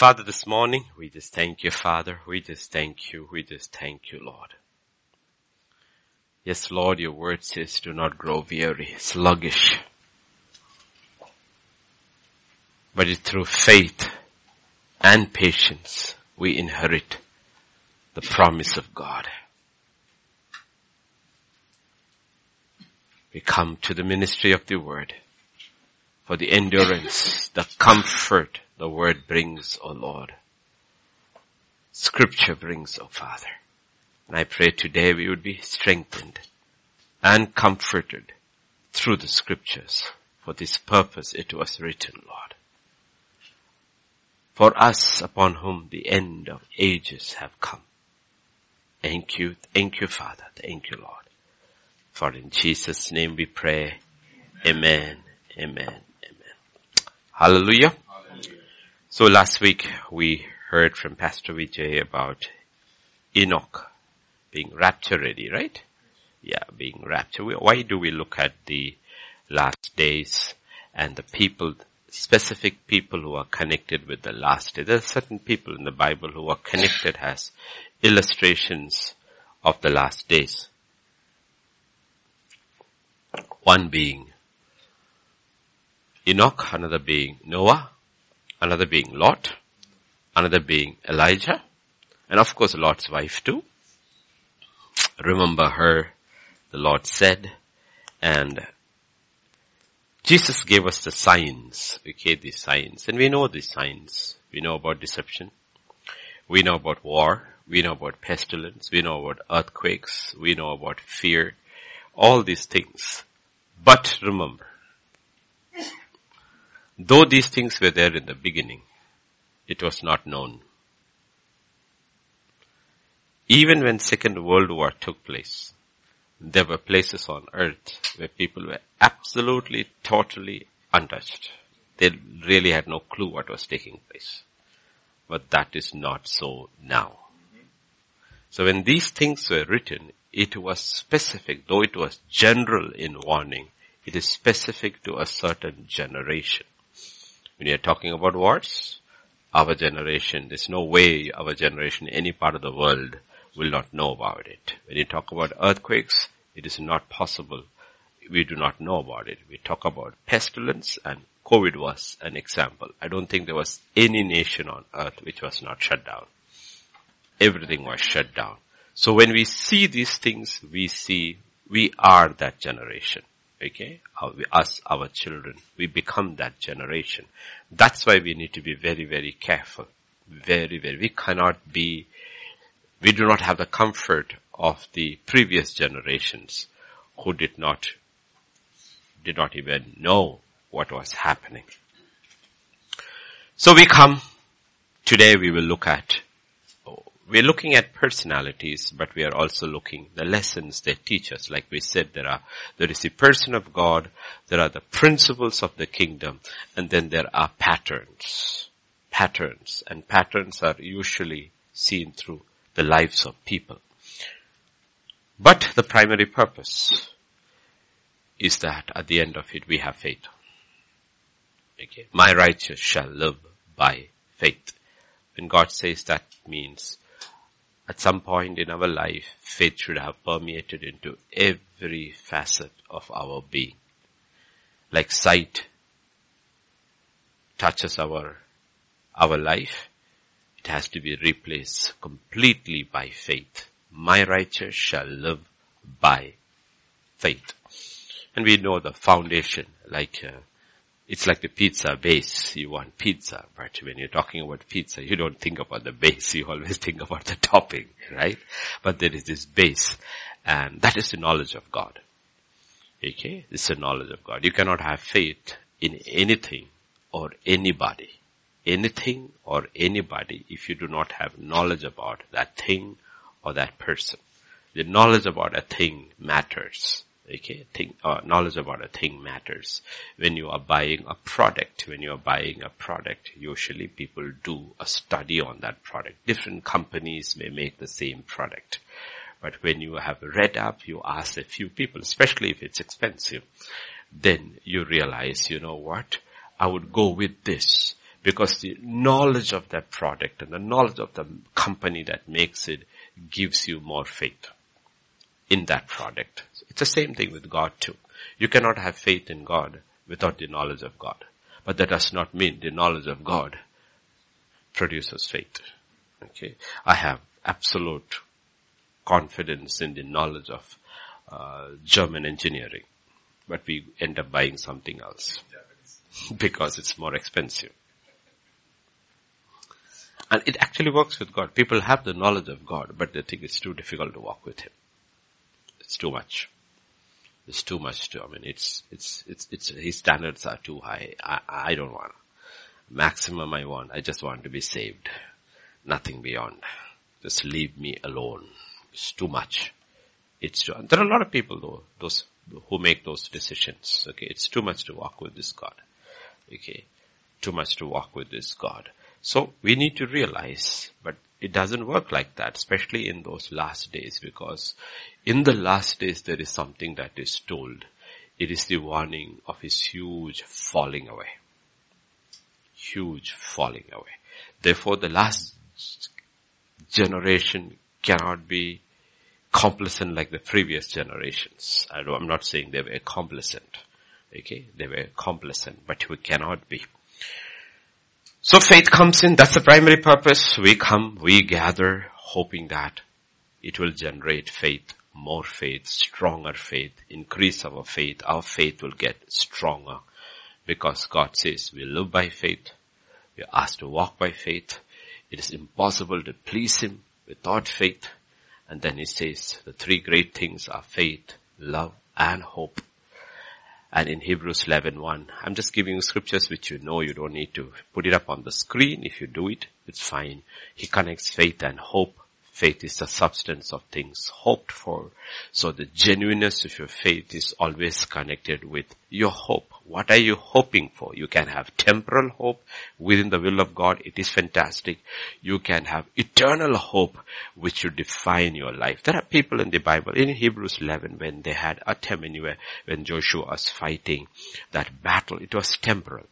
Father, this morning, we just thank you, Father. We just thank you. We just thank you, Lord. Yes, Lord, your word says do not grow weary, sluggish. But it's through faith and patience we inherit the promise of God. We come to the ministry of the word for the endurance, the comfort the word brings, O oh Lord. Scripture brings, O oh Father. And I pray today we would be strengthened and comforted through the scriptures. For this purpose it was written, Lord. For us upon whom the end of ages have come. Thank you, thank you Father, thank you Lord. For in Jesus name we pray. Amen, amen, amen. Hallelujah. So last week we heard from Pastor Vijay about Enoch being rapture ready, right? Yeah, being rapture. Why do we look at the last days and the people, specific people who are connected with the last day? There are certain people in the Bible who are connected as illustrations of the last days. One being Enoch, another being Noah, another being Lot, another being Elijah, and of course Lot's wife too. Remember her, the Lord said, and Jesus gave us the signs, okay, these signs, and we know these signs. We know about deception. We know about war. We know about pestilence. We know about earthquakes. We know about fear. All these things. But remember, though these things were there in the beginning, it was not known. Even when Second World War took place, there were places on earth where people were absolutely, totally untouched. They really had no clue what was taking place. But that is not so now. So when these things were written, it was specific, though it was general in warning, it is specific to a certain generation. When you're talking about wars, our generation, there's no way our generation, any part of the world, will not know about it. When you talk about earthquakes, it is not possible. We do not know about it. We talk about pestilence and COVID was an example. I don't think there was any nation on earth which was not shut down. Everything was shut down. So when we see these things, we see we are that generation. Okay? Our, uh, us, our children, we become that generation. That's why we need to be very, very careful. Very, very, we cannot be, we do not have the comfort of the previous generations who did not, did not even know what was happening. So we come, today we will look at we're looking at personalities, but we are also looking the lessons they teach us. Like we said, there are, there is the person of God, there are the principles of the kingdom, and then there are patterns. Patterns. And patterns are usually seen through the lives of people. But the primary purpose is that at the end of it we have faith. Okay. My righteous shall live by faith. When God says that means at some point in our life, faith should have permeated into every facet of our being. Like sight touches our, our life, it has to be replaced completely by faith. My righteous shall live by faith. And we know the foundation, like uh, it's like the pizza base. You want pizza, but when you're talking about pizza, you don't think about the base. You always think about the topping, right? But there is this base, and that is the knowledge of God. Okay? This is the knowledge of God. You cannot have faith in anything or anybody. Anything or anybody if you do not have knowledge about that thing or that person. The knowledge about a thing matters. Okay, think, uh, knowledge about a thing matters. When you are buying a product, when you are buying a product, usually people do a study on that product. Different companies may make the same product. But when you have read up, you ask a few people, especially if it's expensive, then you realize, you know what, I would go with this Because the knowledge of that product and the knowledge of the company that makes it gives you more faith in that product. It's the same thing with God too. You cannot have faith in God without the knowledge of God. But that does not mean the knowledge of God produces faith. Okay. I have absolute confidence in the knowledge of uh, German engineering, but we end up buying something else because it's more expensive. And it actually works with God. People have the knowledge of God, but they think it's too difficult to walk with Him. It's too much. It's too much to, I mean, it's, it's, it's, it's, his standards are too high. I, I don't want. Maximum I want. I just want to be saved. Nothing beyond. Just leave me alone. It's too much. It's too, there are a lot of people though, those who make those decisions. Okay. It's too much to walk with this God. Okay. Too much to walk with this God. So we need to realize, but it doesn't work like that, especially in those last days, because in the last days there is something that is told. It is the warning of his huge falling away. Huge falling away. Therefore the last generation cannot be complacent like the previous generations. I am not saying they were complacent. Okay, they were complacent, but we cannot be. So faith comes in, that's the primary purpose. We come, we gather, hoping that it will generate faith, more faith, stronger faith, increase our faith. Our faith will get stronger because God says we live by faith. We are asked to walk by faith. It is impossible to please Him without faith. And then He says the three great things are faith, love, and hope and in Hebrews 11.1. I'm just giving you scriptures which you know you don't need to put it up on the screen. If you do it, it's fine. He connects faith and hope Faith is the substance of things hoped for. So the genuineness of your faith is always connected with your hope. What are you hoping for? You can have temporal hope within the will of God. It is fantastic. You can have eternal hope which should define your life. There are people in the Bible, in Hebrews 11, when they had a time anywhere, when Joshua was fighting that battle, it was temporal.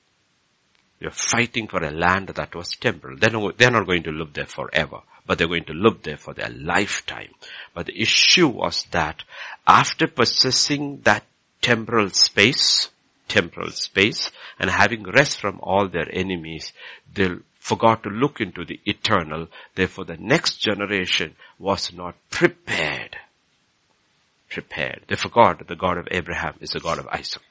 You're fighting for a land that was temporal. They're not, they're not going to live there forever but they're going to live there for their lifetime. But the issue was that after possessing that temporal space, temporal space, and having rest from all their enemies, they forgot to look into the eternal. Therefore the next generation was not prepared. Prepared. They forgot that the God of Abraham is the God of Isaac.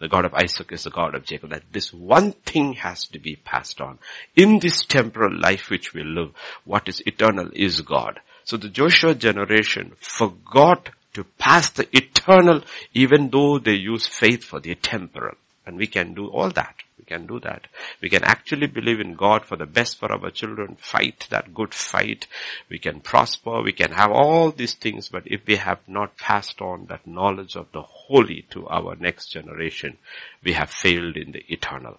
The God of Isaac is the God of Jacob. That this one thing has to be passed on. In this temporal life which we live, what is eternal is God. So the Joshua generation forgot to pass the eternal even though they use faith for the temporal. And we can do all that. We can do that. We can actually believe in God for the best for our children, fight that good fight. We can prosper. We can have all these things. But if we have not passed on that knowledge of the holy to our next generation, we have failed in the eternal.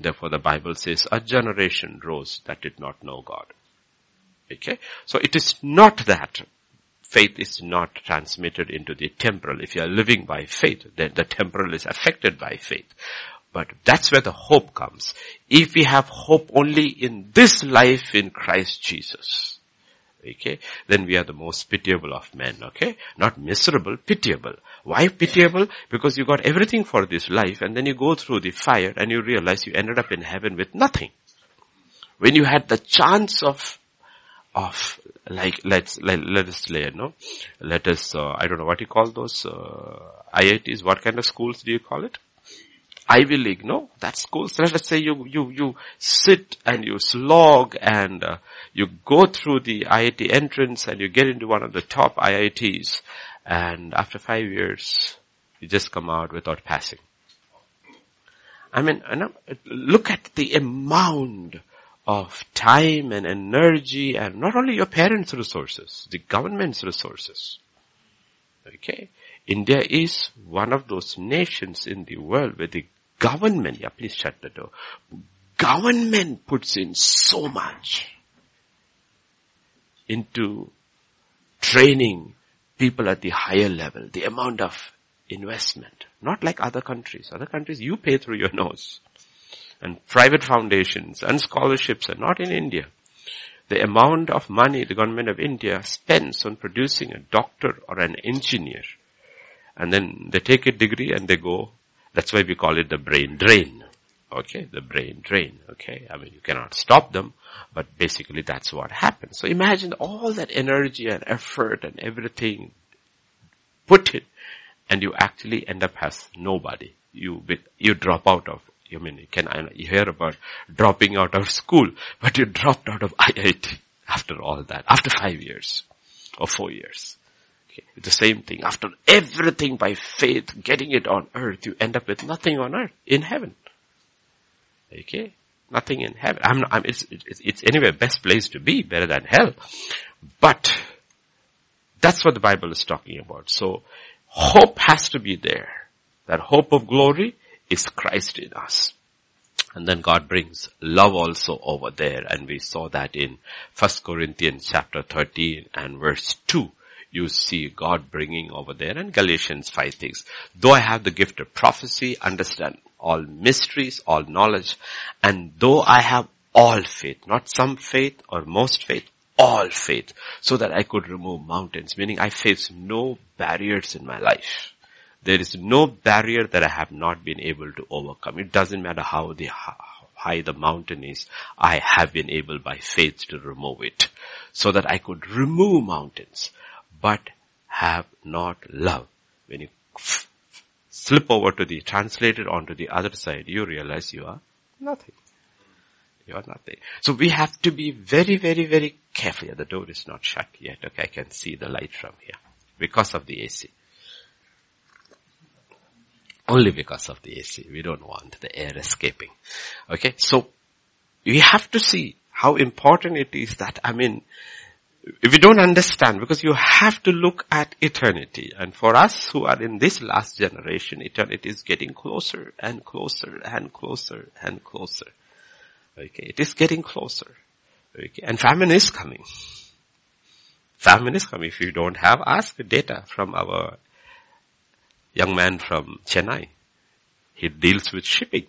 Therefore the Bible says a generation rose that did not know God. Okay? So it is not that faith is not transmitted into the temporal. If you are living by faith, then the temporal is affected by faith. But that's where the hope comes. If we have hope only in this life in Christ Jesus, okay, then we are the most pitiable of men, okay? Not miserable, pitiable. Why pitiable? Because you got everything for this life and then you go through the fire and you realize you ended up in heaven with nothing. When you had the chance of of like let's let, let us say no? Let us uh, i don't know what you call those uh, iits what kind of schools do you call it? Ivy league no? That schools let us say you you you sit and you slog and uh, you go through the iit entrance and you get into one of the top iits and after 5 years you just come out without passing. I mean look at the amount of time and energy and not only your parents' resources, the government's resources. Okay? India is one of those nations in the world where the government, yeah, please shut the door. Government puts in so much into training people at the higher level, the amount of investment. Not like other countries. Other countries, you pay through your nose. And private foundations and scholarships are not in India. The amount of money the government of India spends on producing a doctor or an engineer and then they take a degree and they go, that's why we call it the brain drain. Okay, the brain drain. Okay, I mean you cannot stop them, but basically that's what happens. So imagine all that energy and effort and everything put in and you actually end up as nobody. You, you drop out of, you mean, you can you hear about dropping out of school, but you dropped out of IIT after all that, after five years or four years. Okay. The same thing. After everything by faith, getting it on earth, you end up with nothing on earth, in heaven. Okay? Nothing in heaven. I'm, I'm it's, it's, it's anyway best place to be, better than hell. But, that's what the Bible is talking about. So, hope has to be there. That hope of glory is Christ in us. And then God brings love also over there and we saw that in 1 Corinthians chapter 13 and verse 2 you see God bringing over there and Galatians 5 things. Though I have the gift of prophecy, understand all mysteries, all knowledge, and though I have all faith, not some faith or most faith, all faith, so that I could remove mountains, meaning I face no barriers in my life. There is no barrier that I have not been able to overcome. It doesn't matter how the high the mountain is, I have been able by faith to remove it. So that I could remove mountains but have not love. When you slip over to the translated onto the other side, you realize you are nothing. You are nothing. So we have to be very, very, very careful. The door is not shut yet. Okay, I can see the light from here because of the AC. Only because of the AC. We don't want the air escaping. Okay, so we have to see how important it is that, I mean, if you don't understand, because you have to look at eternity. And for us who are in this last generation, eternity is getting closer and closer and closer and closer. Okay, it is getting closer. Okay, and famine is coming. Famine is coming. If you don't have, ask the data from our young man from Chennai. He deals with shipping.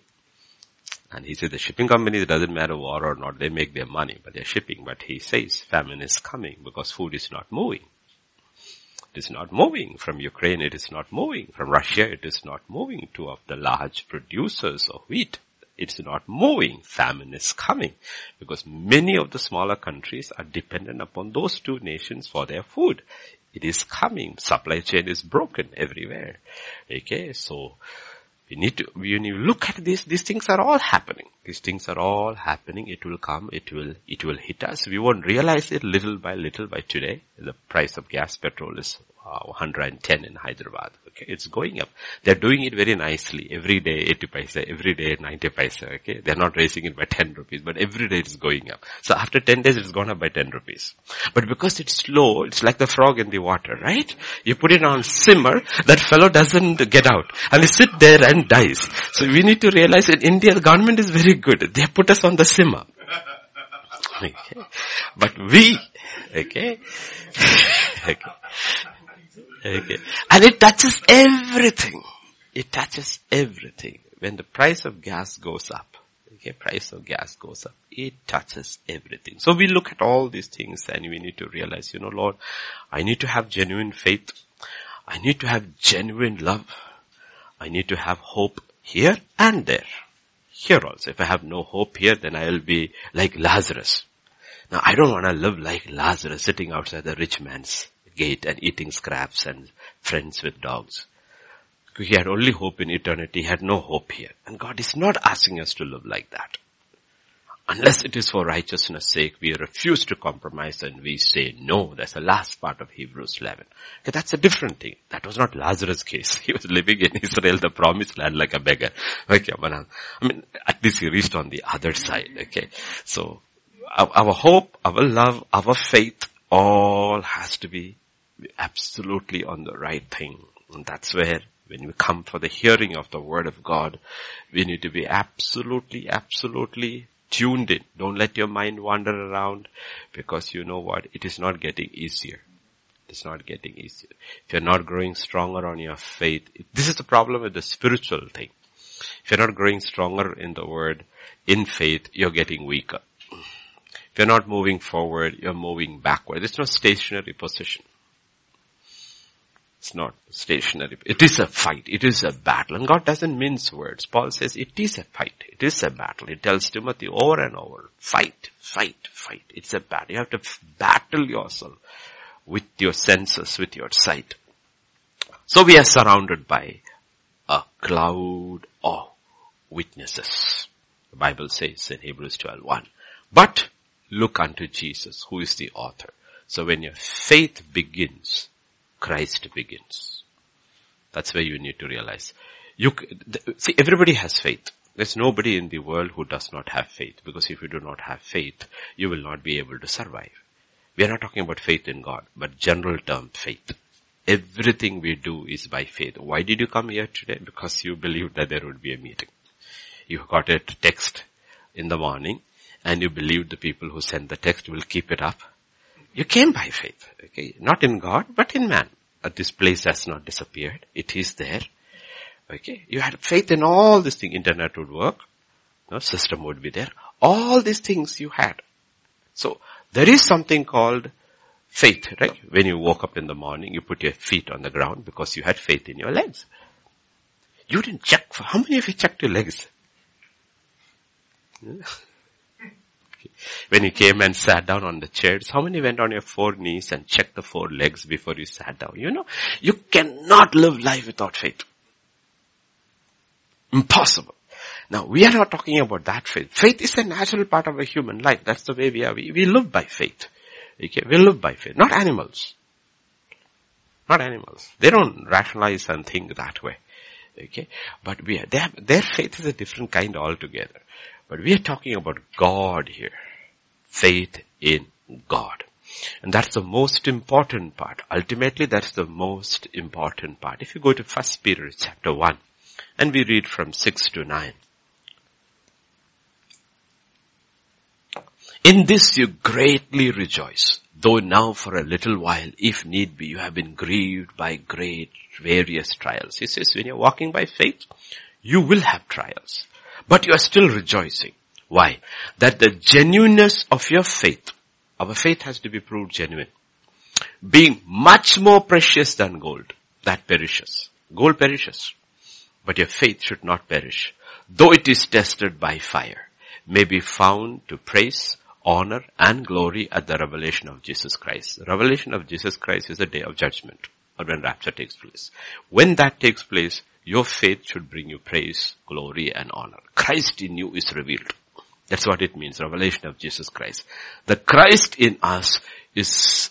And he said the shipping companies, doesn't matter war or not, they make their money, but they're shipping. But he says famine is coming because food is not moving. It is not moving. From Ukraine it is not moving. From Russia it is not moving. Two of the large producers of wheat. It's not moving. Famine is coming because many of the smaller countries are dependent upon those two nations for their food. It is coming. Supply chain is broken everywhere. Okay, so we need to, when you look at this, these things are all happening. These things are all happening. It will come. It will, it will hit us. We won't realize it little by little by today. The price of gas petrol is uh, 110 in Hyderabad. Okay, it's going up. They're doing it very nicely. Every day 80 paisa, every day 90 paisa. Okay, they're not raising it by 10 rupees, but every day it's going up. So after 10 days it's gone up by 10 rupees. But because it's slow, it's like the frog in the water, right? You put it on simmer, that fellow doesn't get out, and he sit there and dies. So we need to realize in India the government is very good. They put us on the simmer. Okay. But we, okay, okay. Okay. And it touches everything. It touches everything. When the price of gas goes up, okay, price of gas goes up, it touches everything. So we look at all these things and we need to realize, you know, Lord, I need to have genuine faith. I need to have genuine love. I need to have hope here and there. Here also. If I have no hope here, then I will be like Lazarus. Now I don't want to live like Lazarus sitting outside the rich man's gate and eating scraps and friends with dogs. He had only hope in eternity, he had no hope here. And God is not asking us to live like that. Unless it is for righteousness sake, we refuse to compromise and we say no. That's the last part of Hebrews 11. Okay, that's a different thing. That was not Lazarus' case. He was living in Israel, the promised land like a beggar. Okay, but I mean, at least he reached on the other side. Okay, so our, our hope, our love, our faith, all has to be absolutely on the right thing. And that's where when we come for the hearing of the word of God, we need to be absolutely, absolutely tuned in. Don't let your mind wander around because you know what? It is not getting easier. It's not getting easier. If you're not growing stronger on your faith, this is the problem with the spiritual thing. If you're not growing stronger in the word, in faith, you're getting weaker. If you're not moving forward, you're moving backward. It's not stationary position. It's not stationary. It is a fight. It is a battle. And God doesn't mince words. Paul says it is a fight. It is a battle. He tells Timothy over and over, fight, fight, fight. It's a battle. You have to battle yourself with your senses, with your sight. So we are surrounded by a cloud of witnesses. The Bible says in Hebrews 12:1. But look unto Jesus, who is the author. So when your faith begins, Christ begins. That's where you need to realize. You, see, everybody has faith. There's nobody in the world who does not have faith because if you do not have faith, you will not be able to survive. We are not talking about faith in God, but general term faith. Everything we do is by faith. Why did you come here today? Because you believed that there would be a meeting. You got a text in the morning and you believed the people who sent the text will keep it up. You came by faith, okay? Not in God, but in man. This place has not disappeared. It is there. Okay? You had faith in all these things. Internet would work. No, system would be there. All these things you had. So, there is something called faith, right? When you woke up in the morning, you put your feet on the ground because you had faith in your legs. You didn't check for, how many of you checked your legs? When you came and sat down on the chairs, how many went on your four knees and checked the four legs before you sat down? You know, you cannot live life without faith. Impossible. Now, we are not talking about that faith. Faith is a natural part of a human life. That's the way we are. We, we live by faith. Okay, we live by faith. Not animals. Not animals. They don't rationalize and think that way. Okay, but we are, have, their faith is a different kind altogether. But we are talking about God here. Faith in God. And that's the most important part. Ultimately, that's the most important part. If you go to First Peter chapter 1, and we read from 6 to 9. In this you greatly rejoice, though now for a little while, if need be, you have been grieved by great various trials. He says, when you're walking by faith, you will have trials. But you are still rejoicing. Why? That the genuineness of your faith, our faith has to be proved genuine, being much more precious than gold, that perishes. Gold perishes. But your faith should not perish, though it is tested by fire, may be found to praise, honor, and glory at the revelation of Jesus Christ. The revelation of Jesus Christ is the day of judgment, or when rapture takes place. When that takes place, your faith should bring you praise, glory, and honor. Christ in you is revealed. That's what it means, revelation of Jesus Christ. The Christ in us is,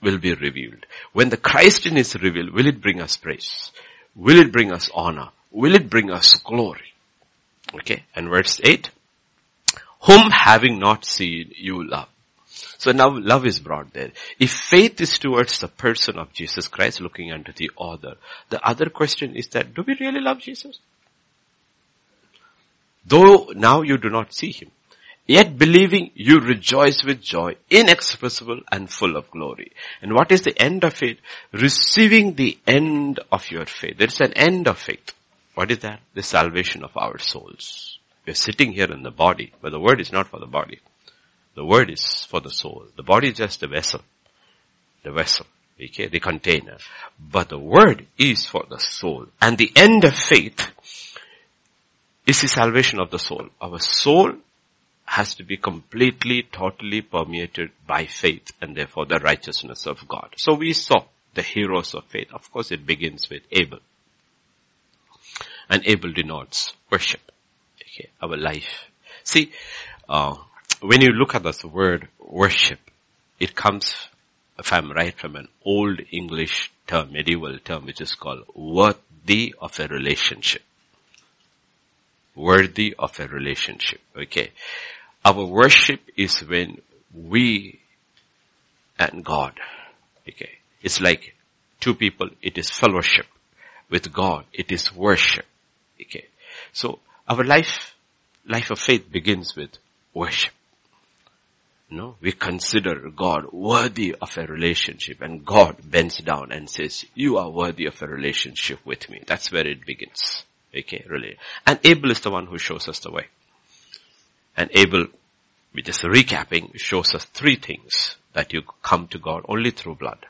will be revealed. When the Christ in is revealed, will it bring us praise? Will it bring us honor? Will it bring us glory? Okay, and verse 8. Whom having not seen, you love. So now love is brought there. If faith is towards the person of Jesus Christ looking unto the other, the other question is that, do we really love Jesus? Though now you do not see him, yet believing you rejoice with joy, inexpressible and full of glory. And what is the end of it? Receiving the end of your faith. There is an end of faith. What is that? The salvation of our souls. We are sitting here in the body, but the word is not for the body. The word is for the soul. The body is just a vessel. The vessel. Okay, the container. But the word is for the soul. And the end of faith is the salvation of the soul. Our soul has to be completely, totally permeated by faith and therefore the righteousness of God. So we saw the heroes of faith. Of course it begins with Abel. And Abel denotes worship. Okay, our life. See, uh, when you look at this word worship, it comes, if I'm right, from an old English term, medieval term, which is called worthy of a relationship. Worthy of a relationship. Okay. Our worship is when we and God. Okay. It's like two people, it is fellowship. With God, it is worship. Okay. So our life, life of faith begins with worship. No, we consider God worthy of a relationship and God bends down and says, you are worthy of a relationship with me. That's where it begins. Okay, really. And Abel is the one who shows us the way. And Abel, we just recapping, shows us three things that you come to God only through blood.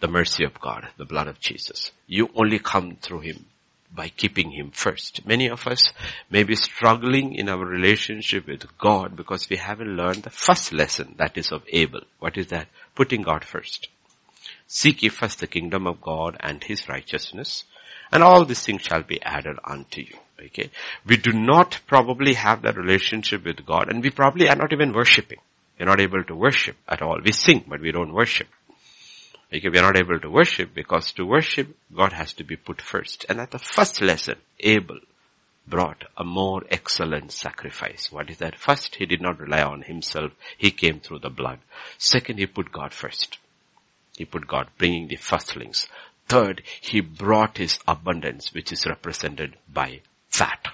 The mercy of God, the blood of Jesus. You only come through Him by keeping Him first. Many of us may be struggling in our relationship with God because we haven't learned the first lesson that is of Abel. What is that? Putting God first. Seek ye first the kingdom of God and His righteousness and all these things shall be added unto you. Okay. We do not probably have that relationship with God and we probably are not even worshipping. We're not able to worship at all. We sing, but we don't worship. Okay, we are not able to worship because to worship, God has to be put first. And at the first lesson, Abel brought a more excellent sacrifice. What is that? First, he did not rely on himself. He came through the blood. Second, he put God first. He put God, bringing the firstlings. Third, he brought his abundance, which is represented by fat.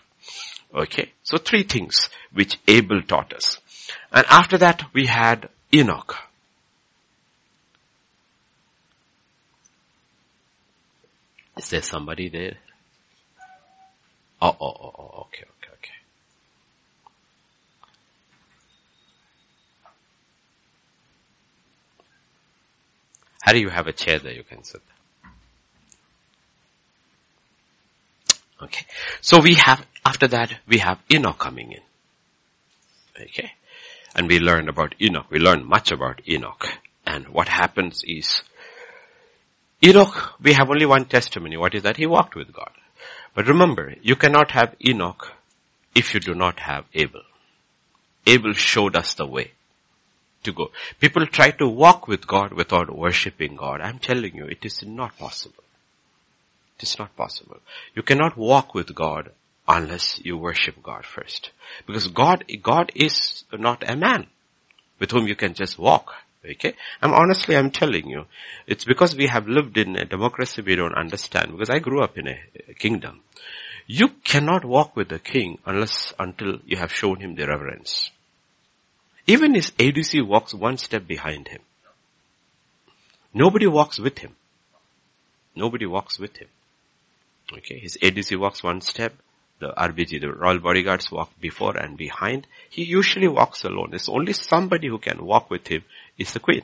Okay, so three things which Abel taught us. And after that, we had Enoch. Is there somebody there? Oh, oh, oh, oh, okay, okay, okay. How do you have a chair there you can sit? Okay. So we have, after that, we have Enoch coming in. Okay. And we learned about Enoch. We learned much about Enoch. And what happens is, Enoch, we have only one testimony. What is that? He walked with God. But remember, you cannot have Enoch if you do not have Abel. Abel showed us the way to go. People try to walk with God without worshipping God. I'm telling you, it is not possible. It is not possible. You cannot walk with God unless you worship God first. Because God, God is not a man with whom you can just walk. Okay? I'm honestly, I'm telling you, it's because we have lived in a democracy we don't understand, because I grew up in a kingdom. You cannot walk with the king unless, until you have shown him the reverence. Even his ADC walks one step behind him. Nobody walks with him. Nobody walks with him. Okay, his ADC walks one step, the RBG, the Royal Bodyguards walk before and behind. He usually walks alone. There's only somebody who can walk with him is the Queen.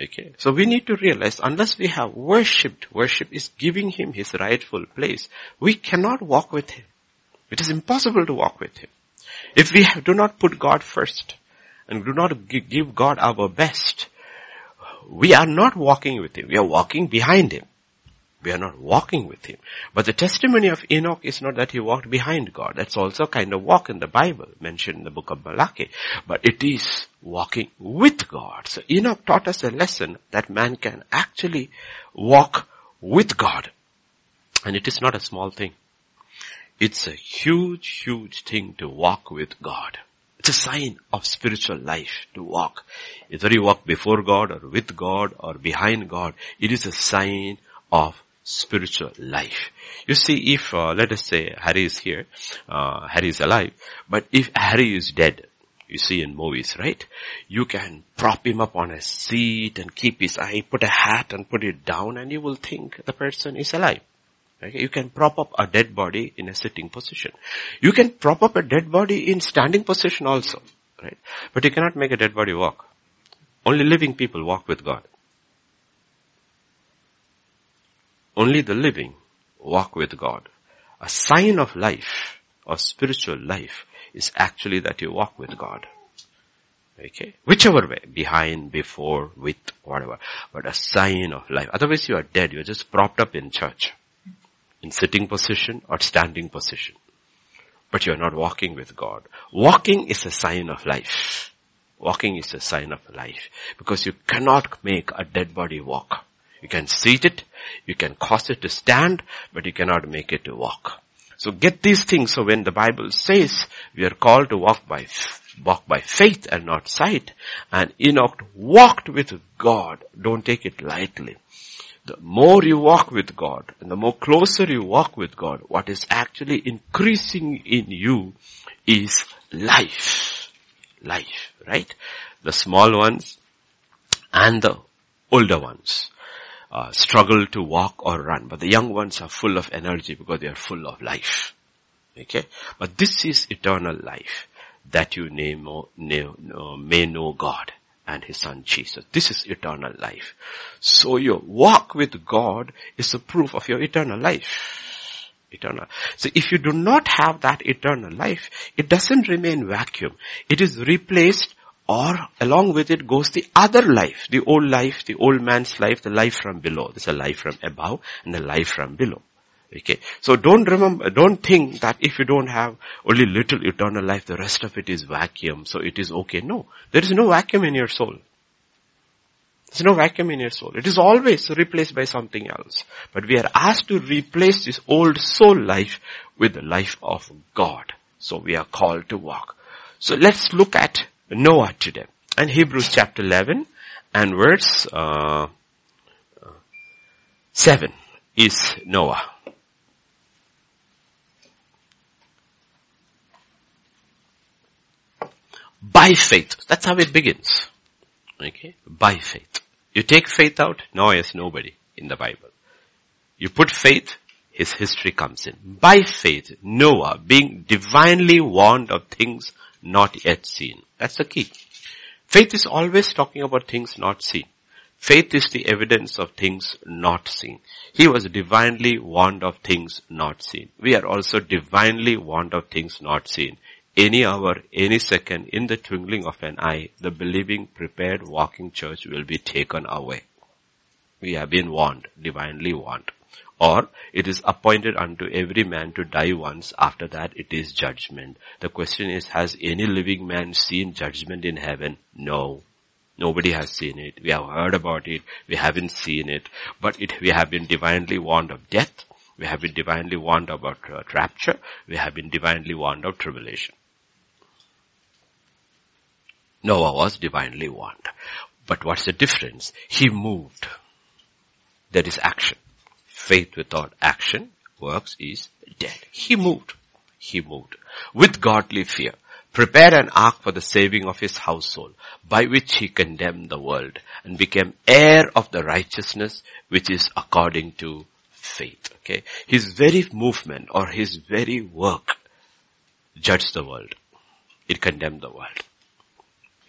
Okay, so we need to realize unless we have worshipped, worship is giving him his rightful place. We cannot walk with him. It is impossible to walk with him. If we do not put God first and do not give God our best, we are not walking with him. We are walking behind him. We are not walking with him. But the testimony of Enoch is not that he walked behind God. That's also kind of walk in the Bible, mentioned in the book of Malachi. But it is walking with God. So Enoch taught us a lesson that man can actually walk with God. And it is not a small thing. It's a huge, huge thing to walk with God. It's a sign of spiritual life to walk. Either you walk before God or with God or behind God, it is a sign of spiritual life. You see, if, uh, let us say Harry is here, uh, Harry is alive, but if Harry is dead, you see in movies, right? You can prop him up on a seat and keep his eye, put a hat and put it down and you will think the person is alive. Okay? You can prop up a dead body in a sitting position. You can prop up a dead body in standing position also, right? But you cannot make a dead body walk. Only living people walk with God. Only the living walk with God. A sign of life, of spiritual life, is actually that you walk with God. Okay? Whichever way, behind, before, with, whatever. But a sign of life. Otherwise you are dead. You're just propped up in church. In sitting position or standing position. But you're not walking with God. Walking is a sign of life. Walking is a sign of life. Because you cannot make a dead body walk. You can seat it, you can cause it to stand, but you cannot make it to walk. So get these things. So when the Bible says we are called to walk by, walk by faith and not sight, and Enoch walked with God, don't take it lightly. The more you walk with God and the more closer you walk with God, what is actually increasing in you is life. Life, right? The small ones and the older ones. Uh, struggle to walk or run, but the young ones are full of energy because they are full of life. Okay? But this is eternal life, that you may know, God and His Son Jesus. This is eternal life. So your walk with God is a proof of your eternal life. Eternal. So if you do not have that eternal life, it doesn't remain vacuum. It is replaced or along with it goes the other life, the old life, the old man's life, the life from below. There's a life from above and a life from below. Okay. So don't remember, don't think that if you don't have only little eternal life, the rest of it is vacuum, so it is okay. No. There is no vacuum in your soul. There's no vacuum in your soul. It is always replaced by something else. But we are asked to replace this old soul life with the life of God. So we are called to walk. So let's look at Noah today. And Hebrews chapter 11 and verse uh, 7 is Noah. By faith. That's how it begins. Okay? By faith. You take faith out, Noah is nobody in the Bible. You put faith, his history comes in. By faith, Noah, being divinely warned of things not yet seen. That's the key. Faith is always talking about things not seen. Faith is the evidence of things not seen. He was divinely warned of things not seen. We are also divinely warned of things not seen. Any hour, any second, in the twinkling of an eye, the believing, prepared, walking church will be taken away. We have been warned, divinely warned. Or it is appointed unto every man to die once, after that it is judgment. The question is, has any living man seen judgment in heaven? No. Nobody has seen it. We have heard about it. We haven't seen it. But it, we have been divinely warned of death. We have been divinely warned about uh, rapture. We have been divinely warned of tribulation. Noah was divinely warned. But what's the difference? He moved. There is action. Faith without action, works is dead. He moved. He moved. With godly fear, prepared an ark for the saving of his household, by which he condemned the world and became heir of the righteousness which is according to faith. Okay. His very movement or his very work judged the world. It condemned the world.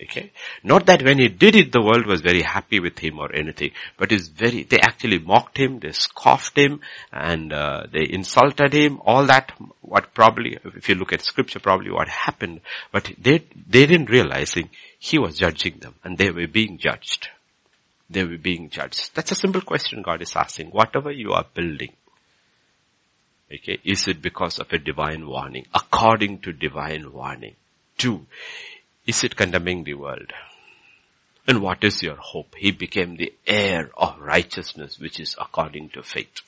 Okay. Not that when he did it, the world was very happy with him or anything, but is very, they actually mocked him, they scoffed him, and uh, they insulted him, all that, what probably, if you look at scripture, probably what happened, but they, they didn't realizing he was judging them, and they were being judged. They were being judged. That's a simple question God is asking. Whatever you are building, okay, is it because of a divine warning, according to divine warning? Two, is it condemning the world? And what is your hope? He became the heir of righteousness, which is according to faith.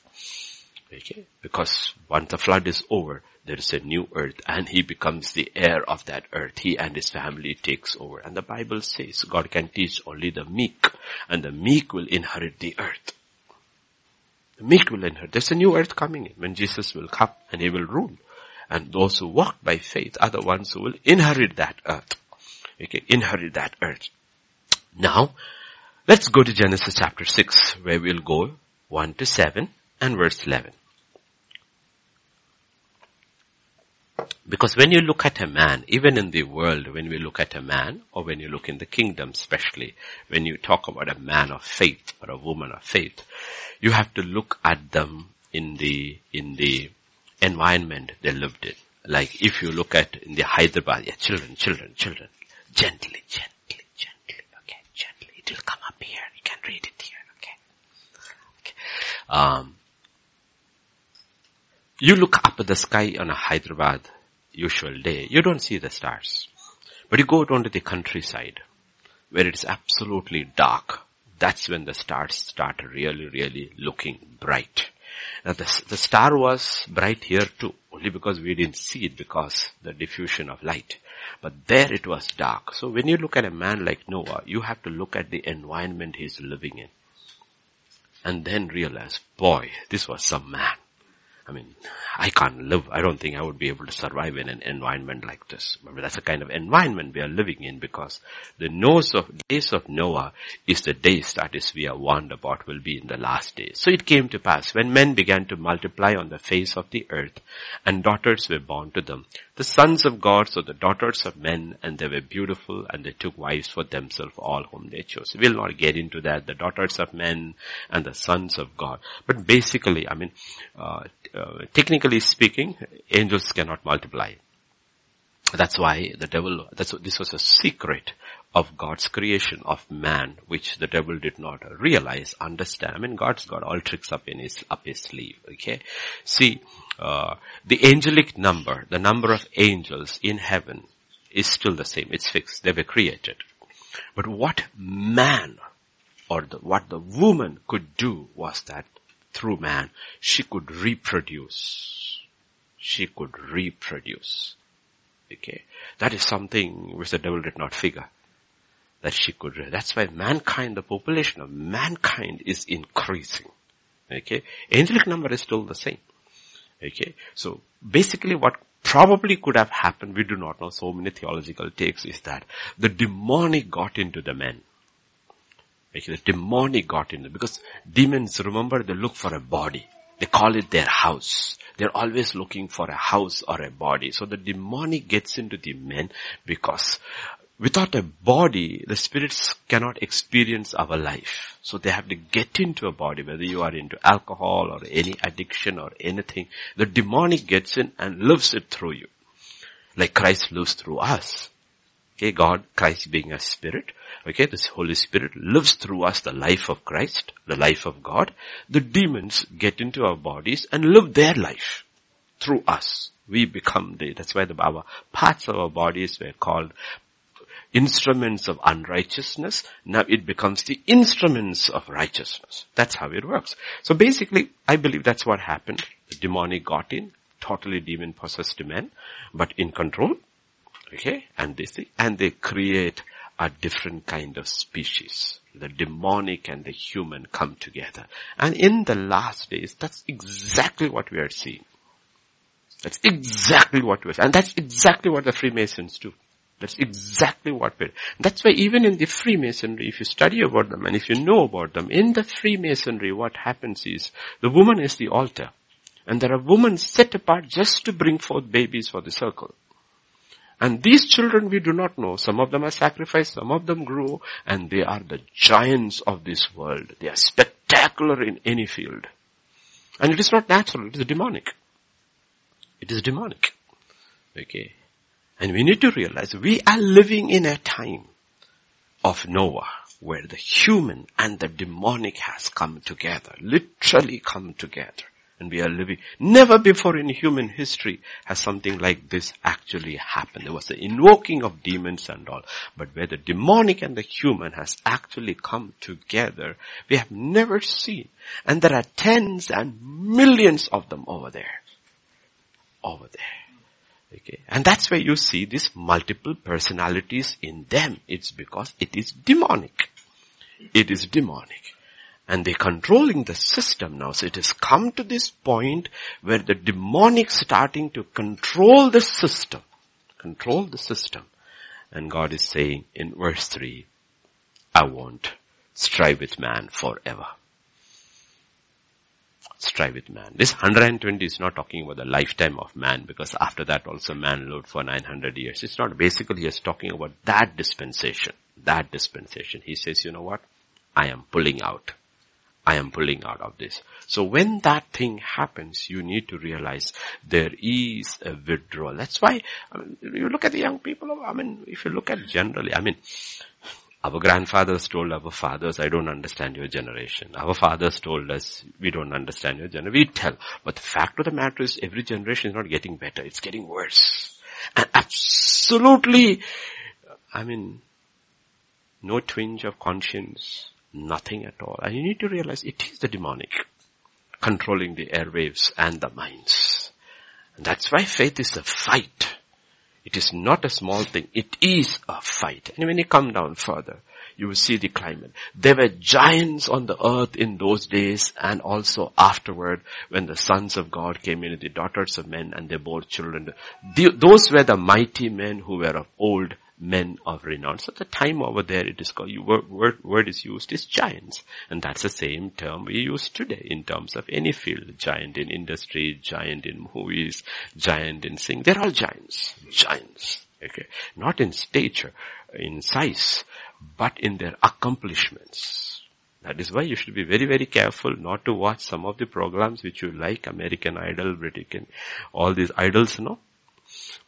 Okay? Because once the flood is over, there is a new earth and he becomes the heir of that earth. He and his family takes over. And the Bible says God can teach only the meek and the meek will inherit the earth. The meek will inherit. There's a new earth coming in when Jesus will come and he will rule. And those who walk by faith are the ones who will inherit that earth okay, inherit that earth. Now, let's go to Genesis chapter 6 where we'll go 1 to 7 and verse 11. Because when you look at a man, even in the world, when we look at a man, or when you look in the kingdom especially, when you talk about a man of faith or a woman of faith, you have to look at them in the, in the environment they lived in. Like if you look at in the Hyderabad, yeah, children, children, children. Gently, gently, gently. Okay, gently. It will come up here. You can read it here. Okay. okay. Um, you look up at the sky on a Hyderabad usual day. You don't see the stars. But you go down to the countryside where it's absolutely dark. That's when the stars start really, really looking bright. Now the, the star was bright here too, only because we didn't see it because the diffusion of light. But there it was dark. So when you look at a man like Noah, you have to look at the environment he's living in. And then realize, boy, this was some man. I mean, I can't live. I don't think I would be able to survive in an environment like this. But that's the kind of environment we are living in because the of days of Noah is the days that is we are warned about will be in the last days. So it came to pass when men began to multiply on the face of the earth and daughters were born to them. The sons of God, so the daughters of men, and they were beautiful, and they took wives for themselves, all whom they chose. We'll not get into that, the daughters of men and the sons of God. But basically, I mean, uh, uh, technically speaking, angels cannot multiply. That's why the devil, that's, this was a secret of God's creation of man, which the devil did not realize, understand. I mean, God's got all tricks up in his, up his sleeve, okay? See, uh, the angelic number, the number of angels in heaven is still the same. It's fixed. They were created. But what man or the, what the woman could do was that through man, she could reproduce. She could reproduce. Okay. That is something which the devil did not figure. That she could, that's why mankind, the population of mankind is increasing. Okay. Angelic number is still the same. Okay. So basically what probably could have happened, we do not know, so many theological takes is that the demonic got into the men. Okay, the demonic got into, because demons, remember, they look for a body. They call it their house. They're always looking for a house or a body. So the demonic gets into the men because Without a body, the spirits cannot experience our life. So they have to get into a body, whether you are into alcohol or any addiction or anything. The demonic gets in and lives it through you. Like Christ lives through us. Okay, God, Christ being a spirit. Okay, this Holy Spirit lives through us the life of Christ, the life of God. The demons get into our bodies and live their life through us. We become the, that's why the, our parts of our bodies were called instruments of unrighteousness. Now it becomes the instruments of righteousness. That's how it works. So basically, I believe that's what happened. The demonic got in, totally demon possessed men, but in control. Okay, and they see, and they create a different kind of species. The demonic and the human come together. And in the last days, that's exactly what we are seeing. That's exactly what we're, and that's exactly what the Freemasons do. That's exactly what we're, that's why even in the Freemasonry, if you study about them and if you know about them, in the Freemasonry what happens is, the woman is the altar. And there are women set apart just to bring forth babies for the circle. And these children we do not know. Some of them are sacrificed, some of them grow, and they are the giants of this world. They are spectacular in any field. And it is not natural, it is demonic. It is demonic. Okay. And we need to realize we are living in a time of Noah where the human and the demonic has come together, literally come together. And we are living, never before in human history has something like this actually happened. There was the invoking of demons and all. But where the demonic and the human has actually come together, we have never seen. And there are tens and millions of them over there. Over there. Okay. And that's where you see these multiple personalities in them. It's because it is demonic. It is demonic. And they're controlling the system now. So it has come to this point where the demonic starting to control the system. Control the system. And God is saying in verse 3, I won't strive with man forever strive with man. This 120 is not talking about the lifetime of man because after that also man lived for 900 years. It's not basically just talking about that dispensation. That dispensation. He says, you know what? I am pulling out. I am pulling out of this. So when that thing happens, you need to realize there is a withdrawal. That's why I mean, you look at the young people. I mean, if you look at generally, I mean, our grandfathers told our fathers, I don't understand your generation. Our fathers told us, we don't understand your generation. We tell. But the fact of the matter is every generation is not getting better. It's getting worse. And absolutely, I mean, no twinge of conscience, nothing at all. And you need to realize it is the demonic controlling the airwaves and the minds. And that's why faith is a fight. It is not a small thing. It is a fight. And when you come down further, you will see the climate. There were giants on the earth in those days and also afterward when the sons of God came in, the daughters of men and they bore children. The, those were the mighty men who were of old men of renown. So the time over there it is called, word, word, is used is giants. And that's the same term we use today in terms of any field. Giant in industry, giant in movies, giant in singing. They're all giants. Giants. Okay. Not in stature, in size, but in their accomplishments. That is why you should be very, very careful not to watch some of the programs which you like, American Idol, British, all these idols, no?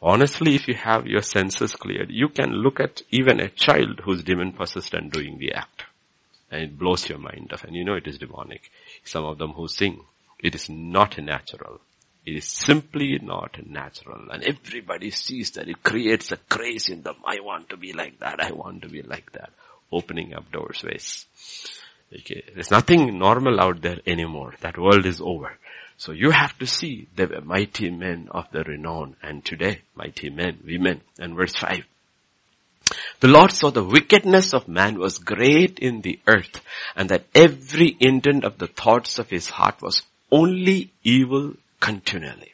Honestly, if you have your senses cleared, you can look at even a child who's demon possessed and doing the act. And it blows your mind off and you know it is demonic. Some of them who sing, it is not natural. It is simply not natural. And everybody sees that it creates a craze in them. I want to be like that. I want to be like that. Opening up doorways. Okay. There's nothing normal out there anymore. That world is over. So you have to see the mighty men of the renown and today mighty men, women. And verse 5. The Lord saw the wickedness of man was great in the earth and that every intent of the thoughts of his heart was only evil continually.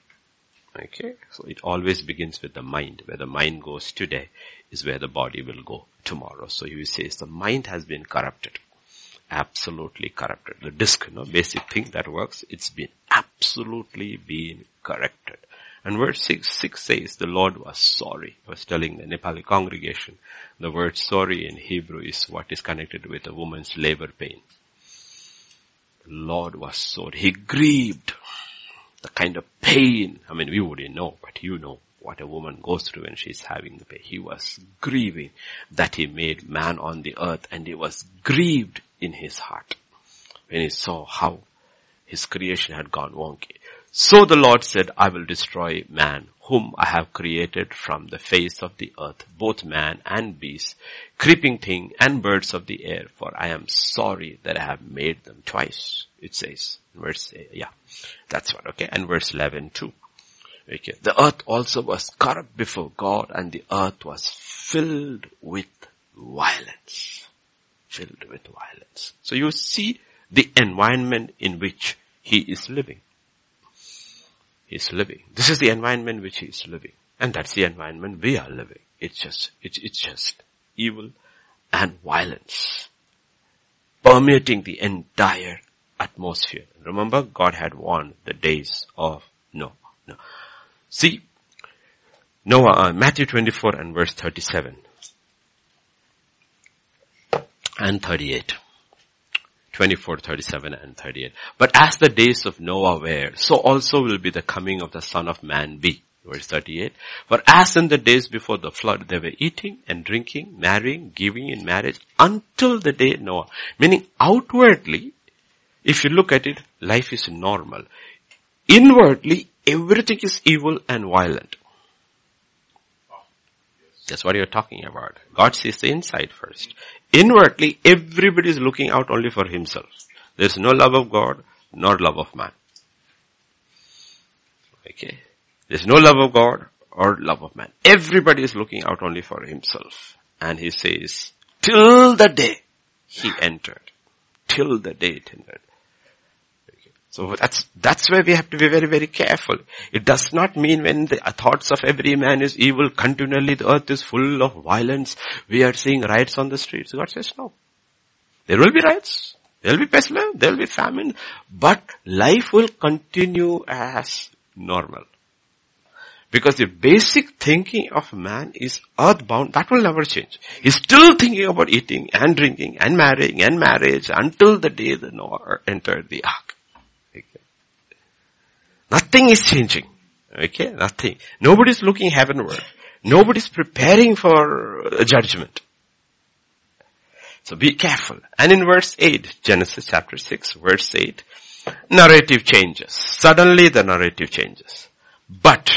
Okay, so it always begins with the mind. Where the mind goes today is where the body will go tomorrow. So he says the mind has been corrupted. Absolutely corrupted. The disc, you know, basic thing that works, it's been absolutely been corrected. And verse 6, 6 says the Lord was sorry. I was telling the Nepali congregation, the word sorry in Hebrew is what is connected with a woman's labor pain. The Lord was sorry. He grieved the kind of pain, I mean we wouldn't know, but you know what a woman goes through when she's having the pain. He was grieving that he made man on the earth and he was grieved in his heart when he saw how his creation had gone wonky. So the Lord said, I will destroy man whom I have created from the face of the earth, both man and beast, creeping thing and birds of the air, for I am sorry that I have made them twice, it says. Verse, yeah, that's what, okay, and verse 11 too. Okay, the earth also was corrupt before God and the earth was filled with violence. Filled with violence. So you see the environment in which he is living is living. This is the environment which he is living. And that's the environment we are living. It's just, it's, it's just evil and violence permeating the entire atmosphere. Remember, God had warned the days of Noah. No. See, Noah, uh, Matthew 24 and verse 37 and 38. 24, 37 and 38. But as the days of Noah were, so also will be the coming of the son of man be. Verse 38. For as in the days before the flood, they were eating and drinking, marrying, giving in marriage until the day Noah. Meaning outwardly, if you look at it, life is normal. Inwardly, everything is evil and violent. That's what you're talking about. God sees the inside first. Inwardly, everybody is looking out only for himself. There's no love of God, nor love of man. Okay. There's no love of God or love of man. Everybody is looking out only for himself. And he says, till the day he entered. Till the day it entered. So that's, that's where we have to be very, very careful. It does not mean when the thoughts of every man is evil, continually the earth is full of violence, we are seeing riots on the streets. God says no. There will be riots. There will be pestilence. There will be famine. But life will continue as normal. Because the basic thinking of man is earthbound, that will never change. He's still thinking about eating and drinking and marrying and marriage until the day the Noah entered the ark. Nothing is changing. Okay, nothing. Nobody's looking heavenward. Nobody's preparing for judgment. So be careful. And in verse 8, Genesis chapter 6, verse 8, narrative changes. Suddenly the narrative changes. But,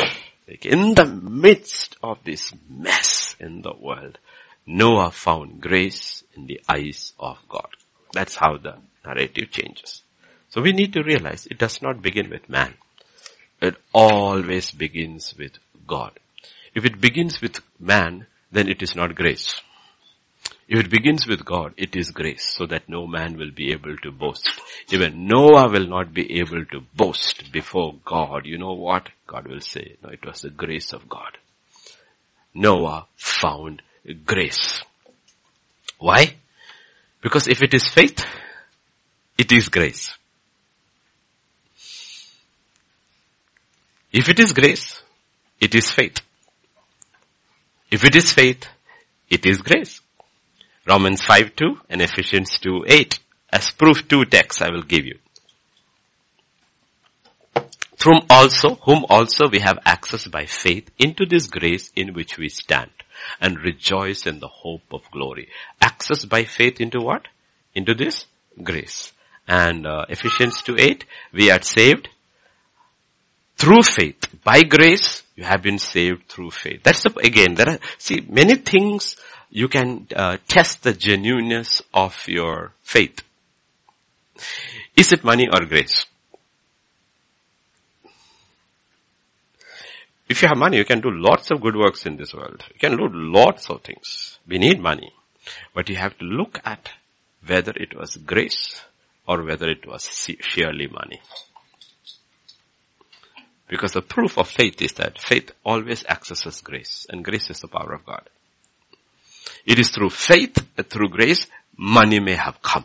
in the midst of this mess in the world, Noah found grace in the eyes of God. That's how the narrative changes. So we need to realize it does not begin with man. It always begins with God. If it begins with man, then it is not grace. If it begins with God, it is grace, so that no man will be able to boast. Even Noah will not be able to boast before God. You know what? God will say, no, it was the grace of God. Noah found grace. Why? Because if it is faith, it is grace. If it is grace, it is faith. If it is faith, it is grace. Romans 5 2 and Ephesians 2 8. As proof two texts I will give you. From also, whom also we have access by faith into this grace in which we stand and rejoice in the hope of glory. Access by faith into what? Into this grace. And uh, Ephesians 2 8, we are saved through faith. By grace, you have been saved through faith. That's the, again, there are, see, many things you can uh, test the genuineness of your faith. Is it money or grace? If you have money, you can do lots of good works in this world. You can do lots of things. We need money. But you have to look at whether it was grace or whether it was sheerly money. Because the proof of faith is that faith always accesses grace and grace is the power of God. It is through faith, through grace, money may have come.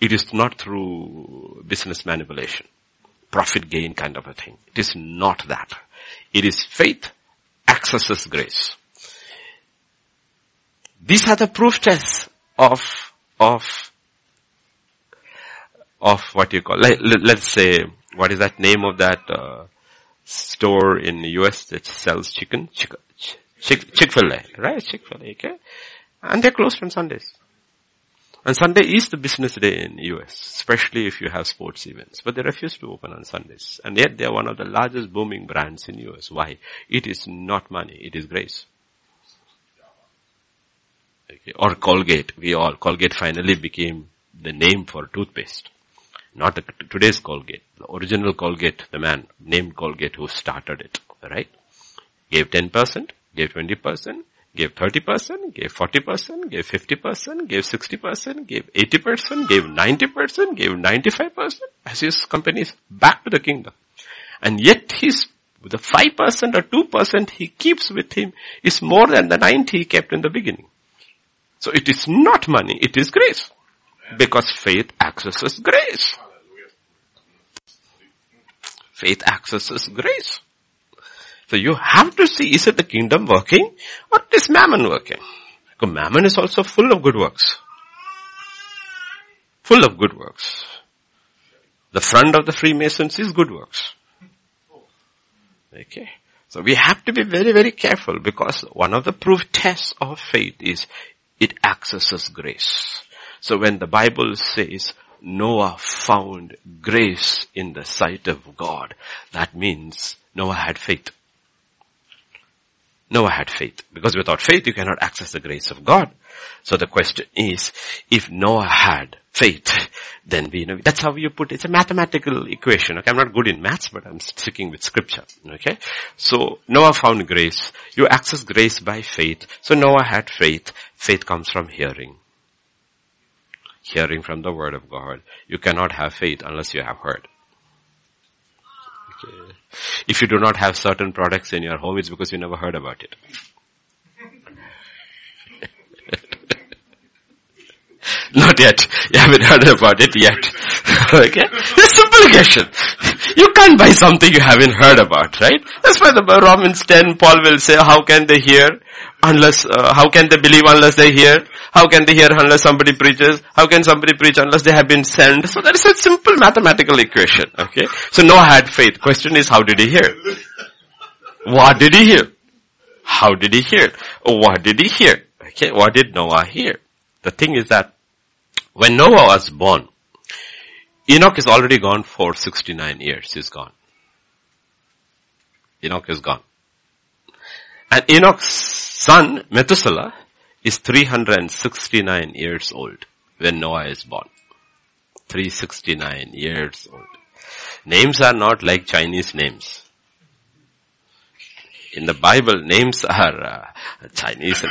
It is not through business manipulation, profit gain kind of a thing. It is not that. It is faith accesses grace. These are the proof tests of, of, of what you call, let, us say, what is that name of that uh, store in US that sells chicken? Chick, Chick, Chick-fil-A, right? Chick-fil-A, okay? And they're closed on Sundays. And Sunday is the business day in US, especially if you have sports events. But they refuse to open on Sundays. And yet they are one of the largest booming brands in US. Why? It is not money, it is grace. Okay. Or Colgate. We all, Colgate finally became the name for toothpaste. Not the, today's Colgate. The original Colgate, the man named Colgate who started it, right? Gave 10%, gave 20%, gave 30%, gave 40%, gave 50%, gave 60%, gave 80%, gave 90%, gave 95% as his companies back to the kingdom. And yet his, the 5% or 2% he keeps with him is more than the 90 he kept in the beginning. So it is not money, it is grace. Because faith accesses grace. Faith accesses grace. So you have to see, is it the kingdom working or is mammon working? Because mammon is also full of good works. Full of good works. The front of the Freemasons is good works. Okay. So we have to be very, very careful because one of the proof tests of faith is it accesses grace. So when the Bible says Noah found grace in the sight of God, that means Noah had faith. Noah had faith. Because without faith, you cannot access the grace of God. So the question is, if Noah had faith, then we know, that's how you put it. It's a mathematical equation. Okay, I'm not good in maths, but I'm sticking with scripture. Okay. So Noah found grace. You access grace by faith. So Noah had faith. Faith comes from hearing. Hearing from the word of God. You cannot have faith unless you have heard. Okay. If you do not have certain products in your home, it's because you never heard about it. Not yet. You haven't heard about it yet. okay? It's simple question. You can't buy something you haven't heard about, right? That's why the Romans 10, Paul will say, how can they hear unless, uh, how can they believe unless they hear? How can they hear unless somebody preaches? How can somebody preach unless they have been sent? So that is a simple mathematical equation, okay? So Noah had faith. Question is, how did he hear? What did he hear? How did he hear? What did he hear? Okay, what did Noah hear? The thing is that when Noah was born, Enoch is already gone for 69 years. He's gone. Enoch is gone. And Enoch's son, Methuselah, is 369 years old when Noah is born. 369 years old. Names are not like Chinese names. In the Bible, names are uh, Chinese.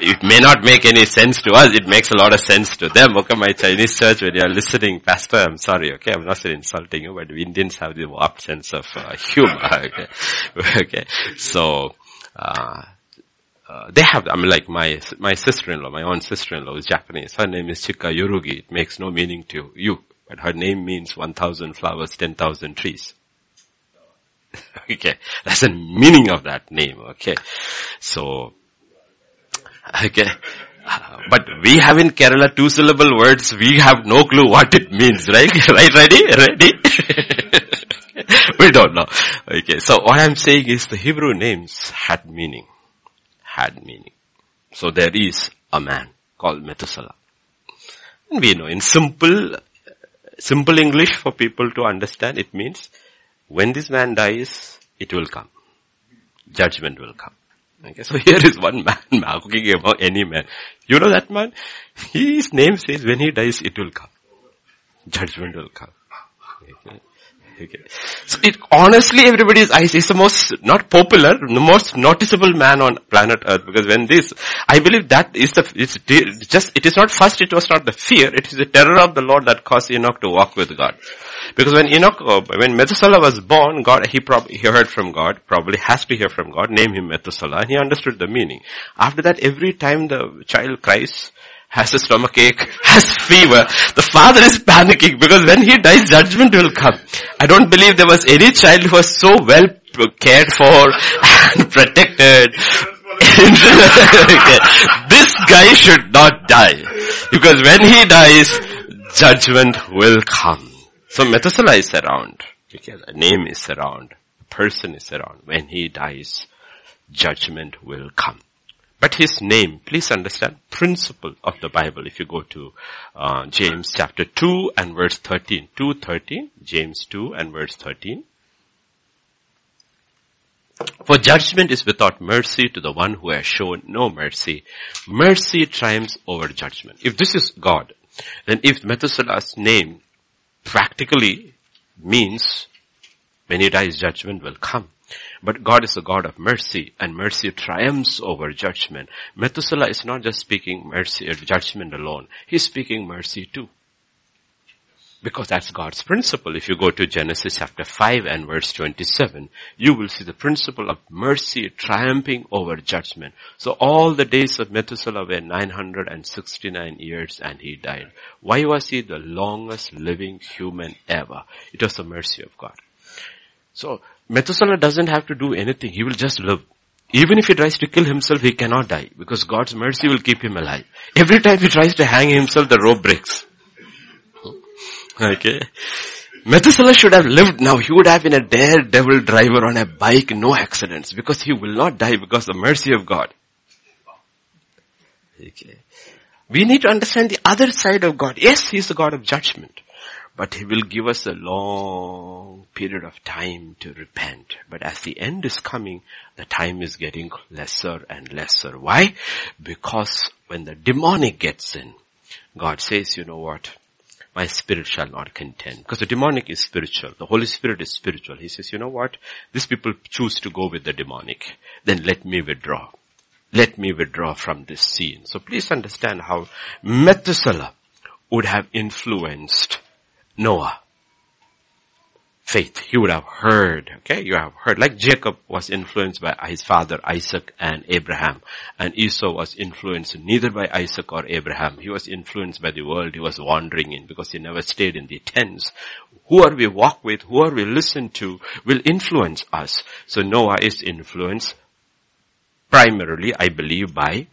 it may not make any sense to us. It makes a lot of sense to them. Okay, my Chinese church, when you are listening, Pastor, I'm sorry. Okay, I'm not insulting you, but Indians have the warped sense of uh, humor. Okay, okay. So. Uh, uh, they have, I mean like my, my sister-in-law, my own sister-in-law is Japanese. Her name is Chika Yorugi. It makes no meaning to you, but her name means 1000 flowers, 10,000 trees. okay. That's the meaning of that name. Okay. So, okay. Uh, but we have in Kerala two syllable words, we have no clue what it means, right? right, ready? Ready? we don't know. Okay, so what I'm saying is the Hebrew names had meaning. Had meaning. So there is a man called Methuselah. And we know in simple, simple English for people to understand, it means when this man dies, it will come. Judgment will come. Okay, so here is one man talking about any man. You know that man? His name says when he dies, it will come. Judgment will come. Okay. Okay. So it, honestly, everybody's eyes is the most, not popular, the most noticeable man on planet earth because when this, I believe that is the, it's just, it is not first, it was not the fear, it is the terror of the Lord that caused Enoch to walk with God. Because when Enoch, uh, when Methuselah was born, God, he probably, he heard from God, probably has to hear from God, name him Methuselah, and he understood the meaning. After that, every time the child cries, has a stomach ache, has fever. The father is panicking because when he dies, judgment will come. I don't believe there was any child who was so well cared for and protected. this guy should not die. Because when he dies, judgment will come. So Methuselah is around. Because a name is around. A person is around. When he dies, judgment will come. But his name, please understand, principle of the Bible. If you go to uh, James chapter 2 and verse 13. 2, 13. James 2 and verse 13. For judgment is without mercy to the one who has shown no mercy. Mercy triumphs over judgment. If this is God, then if Methuselah's name practically means when he dies judgment will come. But God is a God of mercy and mercy triumphs over judgment. Methuselah is not just speaking mercy or judgment alone. He's speaking mercy too. Because that's God's principle. If you go to Genesis chapter 5 and verse 27, you will see the principle of mercy triumphing over judgment. So all the days of Methuselah were 969 years and he died. Why was he the longest living human ever? It was the mercy of God. So Methuselah doesn't have to do anything. He will just live. Even if he tries to kill himself, he cannot die because God's mercy will keep him alive. Every time he tries to hang himself, the rope breaks. Okay. Methuselah should have lived now. He would have been a daredevil driver on a bike, no accidents because he will not die because of the mercy of God. Okay. We need to understand the other side of God. Yes, He is the God of judgment. But He will give us a long period of time to repent. But as the end is coming, the time is getting lesser and lesser. Why? Because when the demonic gets in, God says, you know what? My spirit shall not contend. Because the demonic is spiritual. The Holy Spirit is spiritual. He says, you know what? These people choose to go with the demonic. Then let me withdraw. Let me withdraw from this scene. So please understand how Methuselah would have influenced Noah. Faith. He would have heard, okay? You have heard. Like Jacob was influenced by his father Isaac and Abraham. And Esau was influenced neither by Isaac or Abraham. He was influenced by the world he was wandering in because he never stayed in the tents. Who are we walk with, who are we listen to will influence us. So Noah is influenced primarily, I believe, by,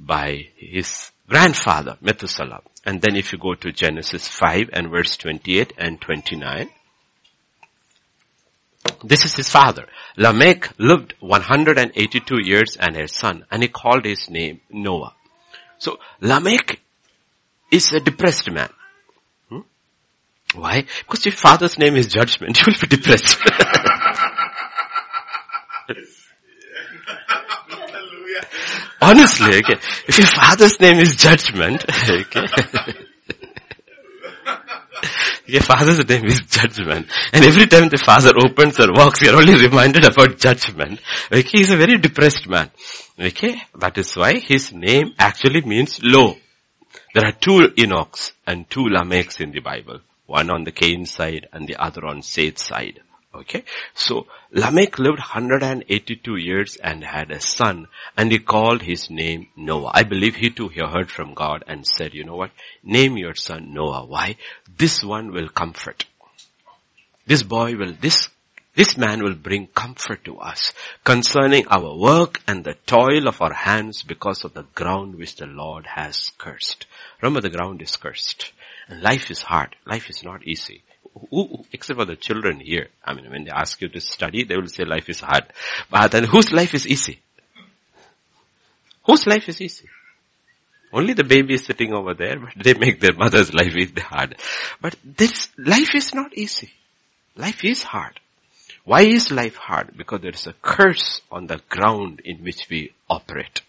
by his grandfather, Methuselah. And then if you go to Genesis 5 and verse 28 and 29, this is his father. Lamech lived 182 years and his son, and he called his name Noah. So Lamech is a depressed man. Hmm? Why? Because your father's name is judgment, you will be depressed. Honestly, okay. If your father's name is judgment, okay. Your father's name is judgment. And every time the father opens or walks, you're only reminded about judgment. Okay, he's a very depressed man. Okay, that is why his name actually means low. There are two Enochs and two Lamechs in the Bible. One on the Cain side and the other on Seth's side. Okay. So Lamech lived 182 years and had a son and he called his name Noah. I believe he too he heard from God and said, you know what? Name your son Noah. Why? This one will comfort. This boy will, this, this man will bring comfort to us concerning our work and the toil of our hands because of the ground which the Lord has cursed. Remember the ground is cursed. And life is hard. Life is not easy who, except for the children here, I mean, when they ask you to study, they will say life is hard. But then whose life is easy? Whose life is easy? Only the baby is sitting over there, but they make their mother's life is hard. But this, life is not easy. Life is hard. Why is life hard? Because there is a curse on the ground in which we operate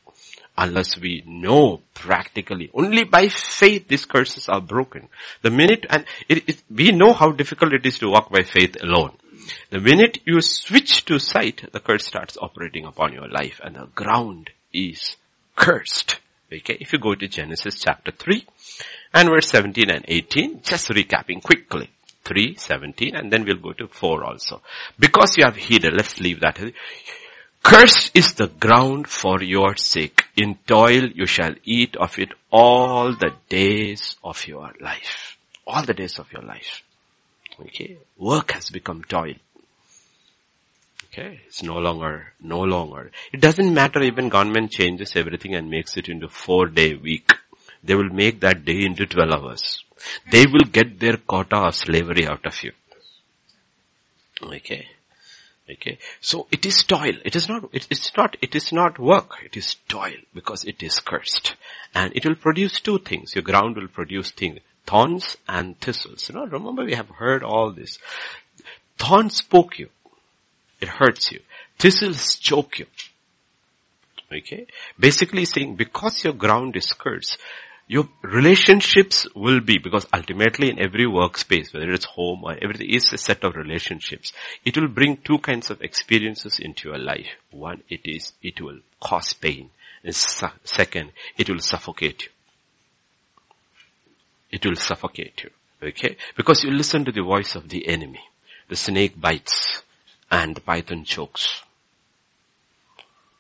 unless we know practically. Only by faith these curses are broken. The minute, and it, it, we know how difficult it is to walk by faith alone. The minute you switch to sight, the curse starts operating upon your life and the ground is cursed. Okay, if you go to Genesis chapter 3 and verse 17 and 18, just recapping quickly. 3, 17 and then we'll go to 4 also. Because you have hidden, let's leave that. Cursed is the ground for your sake. In toil you shall eat of it all the days of your life. All the days of your life. Okay. Work has become toil. Okay. It's no longer, no longer. It doesn't matter even government changes everything and makes it into four day week. They will make that day into 12 hours. They will get their quota of slavery out of you. Okay. Okay. So it is toil. It is not, it, it's not, it is not work. It is toil because it is cursed. And it will produce two things. Your ground will produce things. Thorns and thistles. You know, remember we have heard all this. Thorns poke you. It hurts you. Thistles choke you. Okay. Basically saying because your ground is cursed, your relationships will be, because ultimately in every workspace, whether it's home or everything is a set of relationships, it will bring two kinds of experiences into your life. One, it is, it will cause pain. And second, it will suffocate you. It will suffocate you. Okay? Because you listen to the voice of the enemy. The snake bites and the python chokes.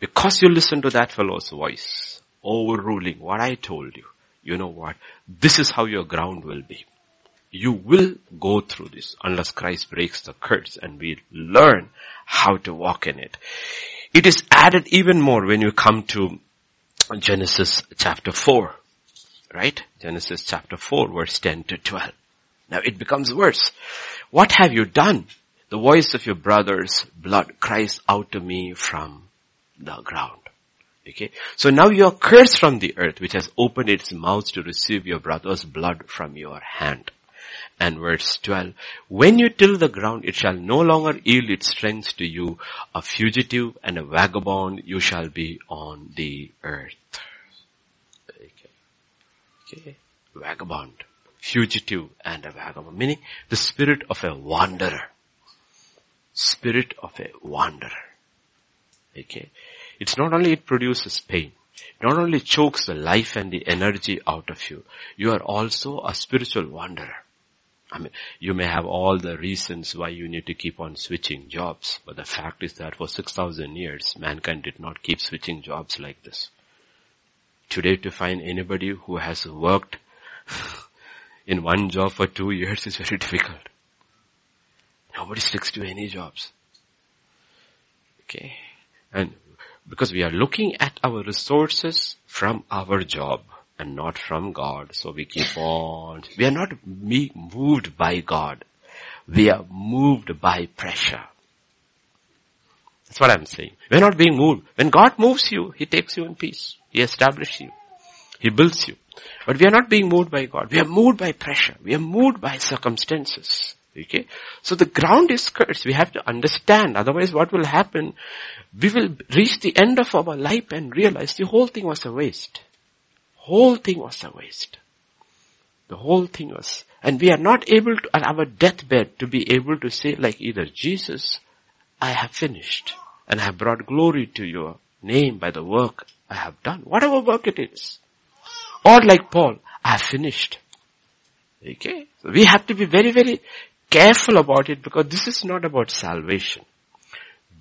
Because you listen to that fellow's voice, overruling what I told you, you know what? This is how your ground will be. You will go through this unless Christ breaks the curse and we learn how to walk in it. It is added even more when you come to Genesis chapter 4. Right? Genesis chapter 4 verse 10 to 12. Now it becomes worse. What have you done? The voice of your brother's blood cries out to me from the ground. Okay. So now you are cursed from the earth which has opened its mouth to receive your brother's blood from your hand. And verse 12, when you till the ground, it shall no longer yield its strength to you. A fugitive and a vagabond you shall be on the earth. Okay. Okay. Vagabond. Fugitive and a vagabond. Meaning the spirit of a wanderer. Spirit of a wanderer. Okay. It's not only it produces pain, not only chokes the life and the energy out of you, you are also a spiritual wanderer. I mean, you may have all the reasons why you need to keep on switching jobs, but the fact is that for 6,000 years, mankind did not keep switching jobs like this. Today to find anybody who has worked in one job for two years is very difficult. Nobody sticks to any jobs. Okay. And because we are looking at our resources from our job and not from God. So we keep on, we are not moved by God. We are moved by pressure. That's what I'm saying. We're not being moved. When God moves you, He takes you in peace. He establishes you. He builds you. But we are not being moved by God. We are moved by pressure. We are moved by circumstances. Okay? So the ground is cursed. We have to understand. Otherwise what will happen? We will reach the end of our life and realize the whole thing was a waste. Whole thing was a waste. The whole thing was, and we are not able to, at our deathbed, to be able to say like either, Jesus, I have finished, and I have brought glory to your name by the work I have done, whatever work it is. Or like Paul, I have finished. Okay? So we have to be very, very careful about it because this is not about salvation.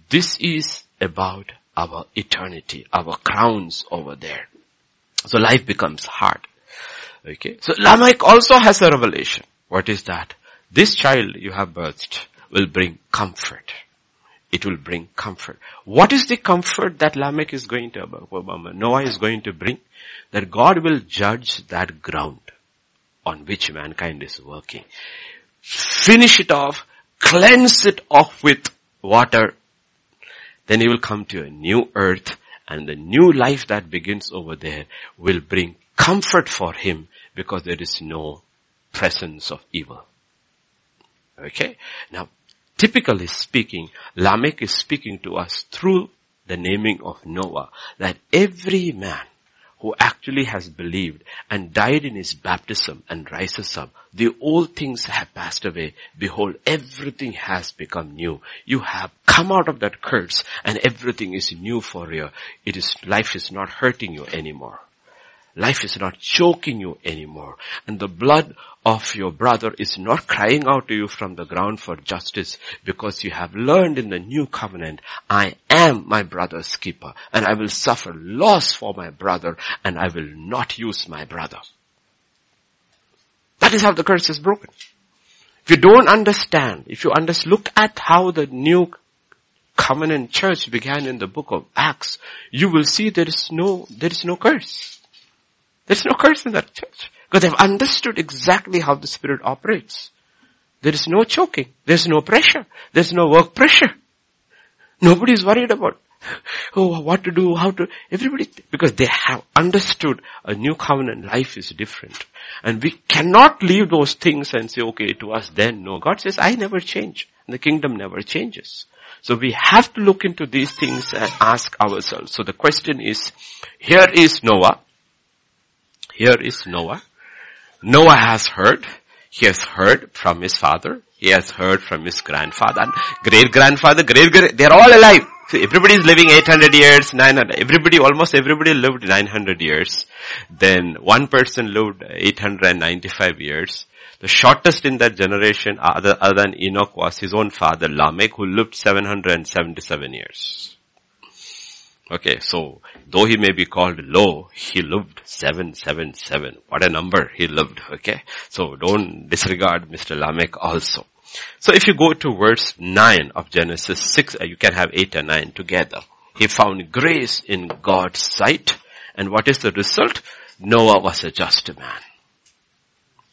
This is about our eternity, our crowns over there. So life becomes hard. Okay. So Lamech also has a revelation. What is that? This child you have birthed will bring comfort. It will bring comfort. What is the comfort that Lamech is going to, Noah is going to bring? That God will judge that ground on which mankind is working. Finish it off, cleanse it off with water. Then he will come to a new earth and the new life that begins over there will bring comfort for him because there is no presence of evil. Okay? Now, typically speaking, Lamech is speaking to us through the naming of Noah that every man who actually has believed and died in his baptism and rises up, the old things have passed away. Behold, everything has become new. You have come out of that curse and everything is new for you. It is, life is not hurting you anymore. Life is not choking you anymore. And the blood of your brother is not crying out to you from the ground for justice because you have learned in the new covenant, I am my brother's keeper and I will suffer loss for my brother and I will not use my brother. That is how the curse is broken. If you don't understand, if you under, look at how the new covenant church began in the book of Acts, you will see there is no, there is no curse. There's no curse in that church. Because they've understood exactly how the Spirit operates. There is no choking. There's no pressure. There's no work pressure. Nobody's worried about, oh, what to do, how to, everybody, because they have understood a new covenant life is different. And we cannot leave those things and say, okay, to us then, no. God says, I never change. The kingdom never changes. So we have to look into these things and ask ourselves. So the question is, here is Noah. Here is Noah. Noah has heard. He has heard from his father. He has heard from his grandfather, and great grandfather, great great, they're all alive. So everybody is living 800 years, 900, everybody, almost everybody lived 900 years. Then one person lived 895 years. The shortest in that generation other, other than Enoch was his own father Lamech who lived 777 years. Okay, so though he may be called low, he lived 777. What a number he lived, okay? So don't disregard Mr. Lamech also. So if you go to verse 9 of Genesis 6, uh, you can have 8 and 9 together. He found grace in God's sight. And what is the result? Noah was a just man.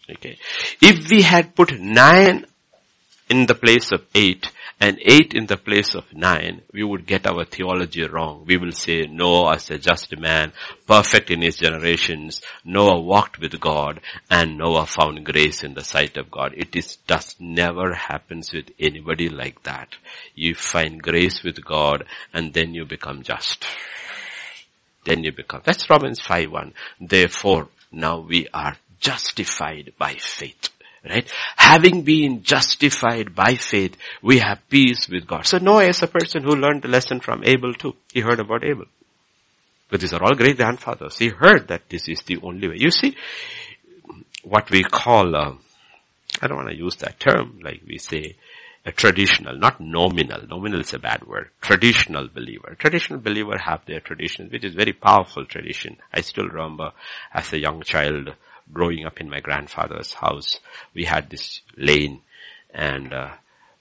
Okay. If we had put 9 in the place of 8, and 8 in the place of 9, we would get our theology wrong. We will say Noah as a just man, perfect in his generations. Noah walked with God and Noah found grace in the sight of God. It is just never happens with anybody like that. You find grace with God and then you become just. Then you become, that's Romans 5.1. Therefore, now we are justified by faith. Right? Having been justified by faith, we have peace with God. So Noah is a person who learned the lesson from Abel too. He heard about Abel. But these are all great grandfathers. He heard that this is the only way. You see, what we call, uh, I don't want to use that term, like we say, a traditional, not nominal. Nominal is a bad word. Traditional believer. Traditional believer have their traditions, which is very powerful tradition. I still remember as a young child, growing up in my grandfather's house, we had this lane and uh,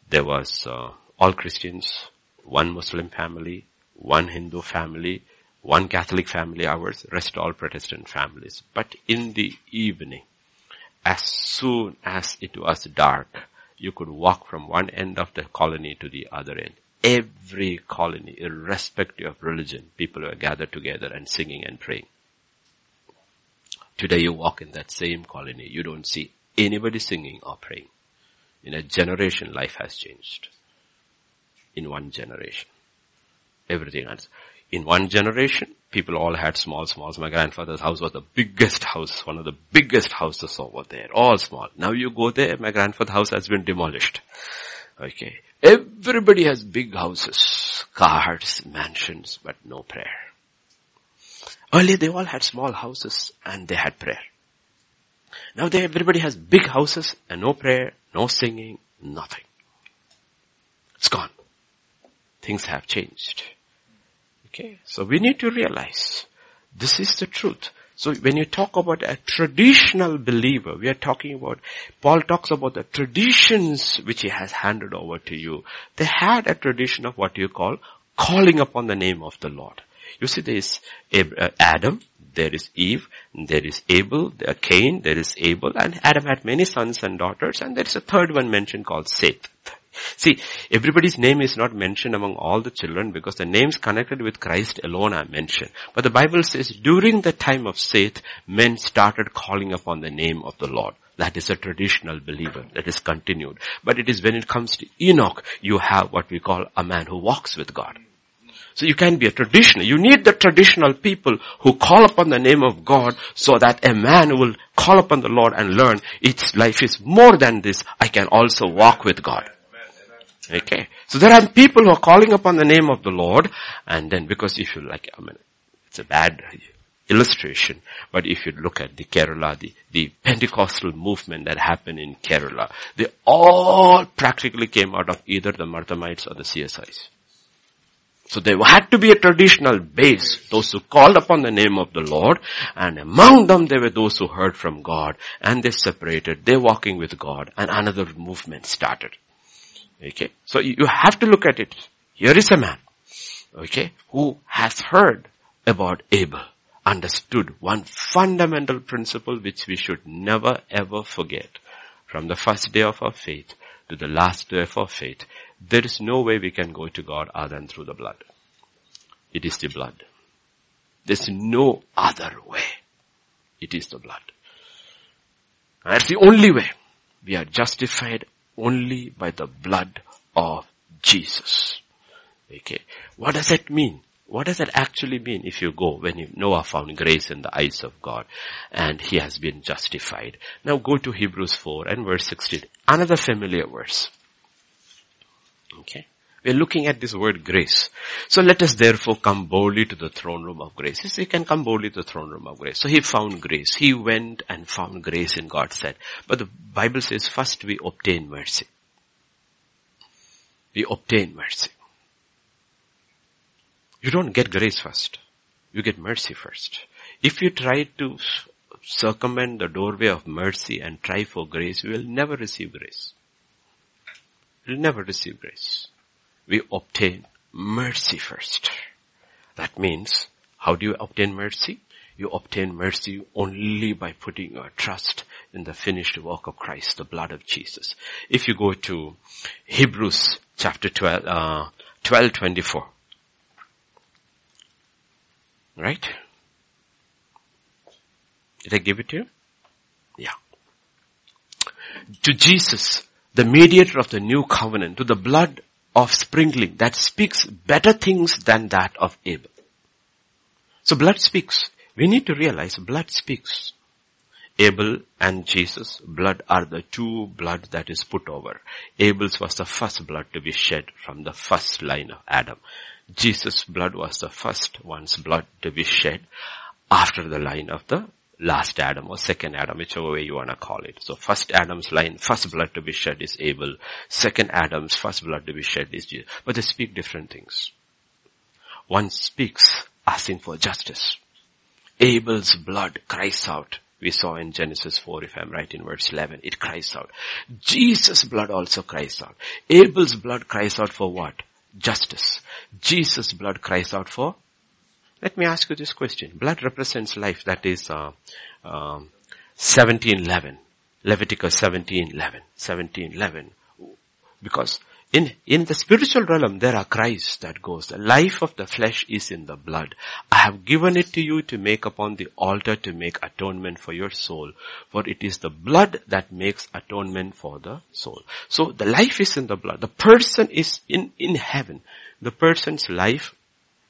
there was uh, all Christians, one Muslim family, one Hindu family, one Catholic family, ours, rest all Protestant families. But in the evening, as soon as it was dark, you could walk from one end of the colony to the other end. Every colony, irrespective of religion, people were gathered together and singing and praying. Today you walk in that same colony, you don't see anybody singing or praying. In a generation, life has changed. In one generation. Everything else. In one generation, people all had small, small. My grandfather's house was the biggest house, one of the biggest houses over there, all small. Now you go there, my grandfather's house has been demolished. Okay. Everybody has big houses, cars, mansions, but no prayer. Earlier they all had small houses and they had prayer. Now they, everybody has big houses and no prayer, no singing, nothing. It's gone. Things have changed. Okay, so we need to realize this is the truth. So when you talk about a traditional believer, we are talking about, Paul talks about the traditions which he has handed over to you. They had a tradition of what you call calling upon the name of the Lord. You see there is uh, Adam, there is Eve, there is Abel, there Cain, there is Abel, and Adam had many sons and daughters, and there is a third one mentioned called Seth. See, everybody's name is not mentioned among all the children because the names connected with Christ alone are mentioned. But the Bible says during the time of Seth, men started calling upon the name of the Lord. That is a traditional believer. That is continued. But it is when it comes to Enoch, you have what we call a man who walks with God. So you can be a traditional. You need the traditional people who call upon the name of God so that a man will call upon the Lord and learn its life is more than this. I can also walk with God. Okay. So there are people who are calling upon the name of the Lord and then because if you like, I mean, it's a bad illustration, but if you look at the Kerala, the, the Pentecostal movement that happened in Kerala, they all practically came out of either the Marthomites or the CSIs. So there had to be a traditional base, those who called upon the name of the Lord, and among them there were those who heard from God, and they separated, they're walking with God, and another movement started. Okay. So you have to look at it. Here is a man, okay, who has heard about Abel, understood one fundamental principle which we should never ever forget. From the first day of our faith to the last day of our faith, there is no way we can go to God other than through the blood. It is the blood. There's no other way. It is the blood. That's the only way. We are justified only by the blood of Jesus. Okay. What does that mean? What does that actually mean if you go when Noah found grace in the eyes of God and he has been justified? Now go to Hebrews 4 and verse 16. Another familiar verse. Okay. We're looking at this word grace. So let us therefore come boldly to the throne room of grace. Yes, he can come boldly to the throne room of grace. So he found grace. He went and found grace in God's sight. But the Bible says first we obtain mercy. We obtain mercy. You don't get grace first. You get mercy first. If you try to circumvent the doorway of mercy and try for grace, you will never receive grace never receive grace. We obtain mercy first. That means, how do you obtain mercy? You obtain mercy only by putting your trust in the finished work of Christ, the blood of Jesus. If you go to Hebrews chapter 12, uh, 12 24. Right? Did I give it to you? Yeah. To Jesus, the mediator of the new covenant, to the blood of sprinkling that speaks better things than that of Abel. So blood speaks. We need to realize blood speaks. Abel and Jesus, blood are the two blood that is put over. Abel's was the first blood to be shed from the first line of Adam. Jesus' blood was the first one's blood to be shed after the line of the last Adam or second Adam, whichever way you want to call it. So first Adam's line, first blood to be shed is Abel. Second Adam's first blood to be shed is Jesus. But they speak different things. One speaks asking for justice. Abel's blood cries out. We saw in Genesis 4, if I'm right in verse 11, it cries out. Jesus' blood also cries out. Abel's blood cries out for what? Justice. Jesus' blood cries out for let me ask you this question. Blood represents life. That is uh, um, 1711. Leviticus 1711. 1711. Because in, in the spiritual realm, there are cries that goes, the life of the flesh is in the blood. I have given it to you to make upon the altar to make atonement for your soul. For it is the blood that makes atonement for the soul. So the life is in the blood. The person is in, in heaven. The person's life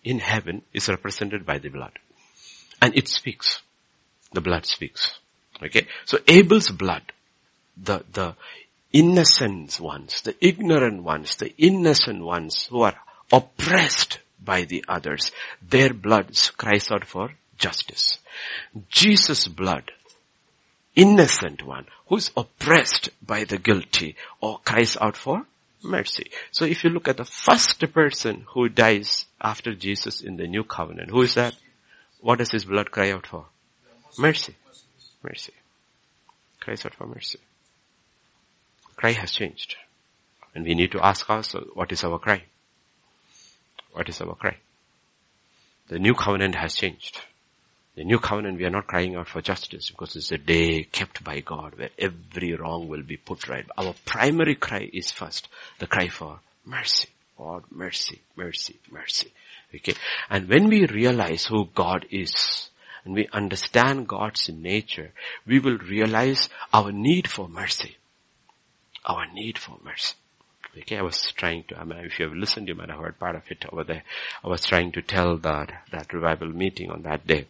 in heaven is represented by the blood. And it speaks. The blood speaks. Okay? So Abel's blood, the, the innocent ones, the ignorant ones, the innocent ones who are oppressed by the others, their blood cries out for justice. Jesus' blood, innocent one, who is oppressed by the guilty or cries out for mercy. So if you look at the first person who dies after Jesus in the new covenant, who is that? What does his blood cry out for? Mercy. Mercy. Cries out for mercy. Cry has changed. And we need to ask ourselves, what is our cry? What is our cry? The new covenant has changed. The new covenant, we are not crying out for justice because it's a day kept by God where every wrong will be put right. Our primary cry is first the cry for mercy. God, mercy, mercy, mercy. Okay. And when we realize who God is and we understand God's nature, we will realize our need for mercy. Our need for mercy. Okay, I was trying to, I mean, if you have listened, you might have heard part of it over there. I was trying to tell that, that revival meeting on that day.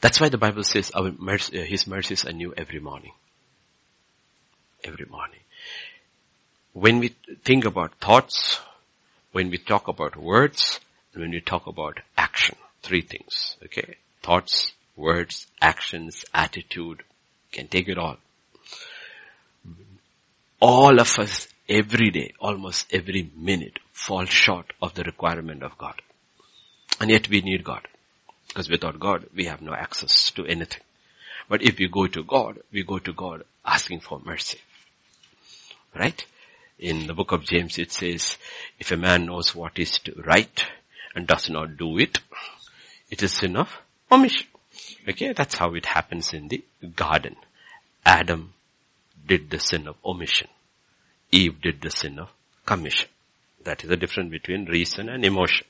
That's why the Bible says our mercy, uh, His mercies are new every morning. Every morning. When we think about thoughts, when we talk about words, and when we talk about action, three things, okay? Thoughts, words, actions, attitude, can take it all. All of us every day, almost every minute, fall short of the requirement of God. And yet we need God. Because without God, we have no access to anything. But if we go to God, we go to God asking for mercy. Right? In the book of James it says, if a man knows what is right and does not do it, it is sin of omission. Okay, that's how it happens in the garden. Adam did the sin of omission. Eve did the sin of commission. That is the difference between reason and emotion.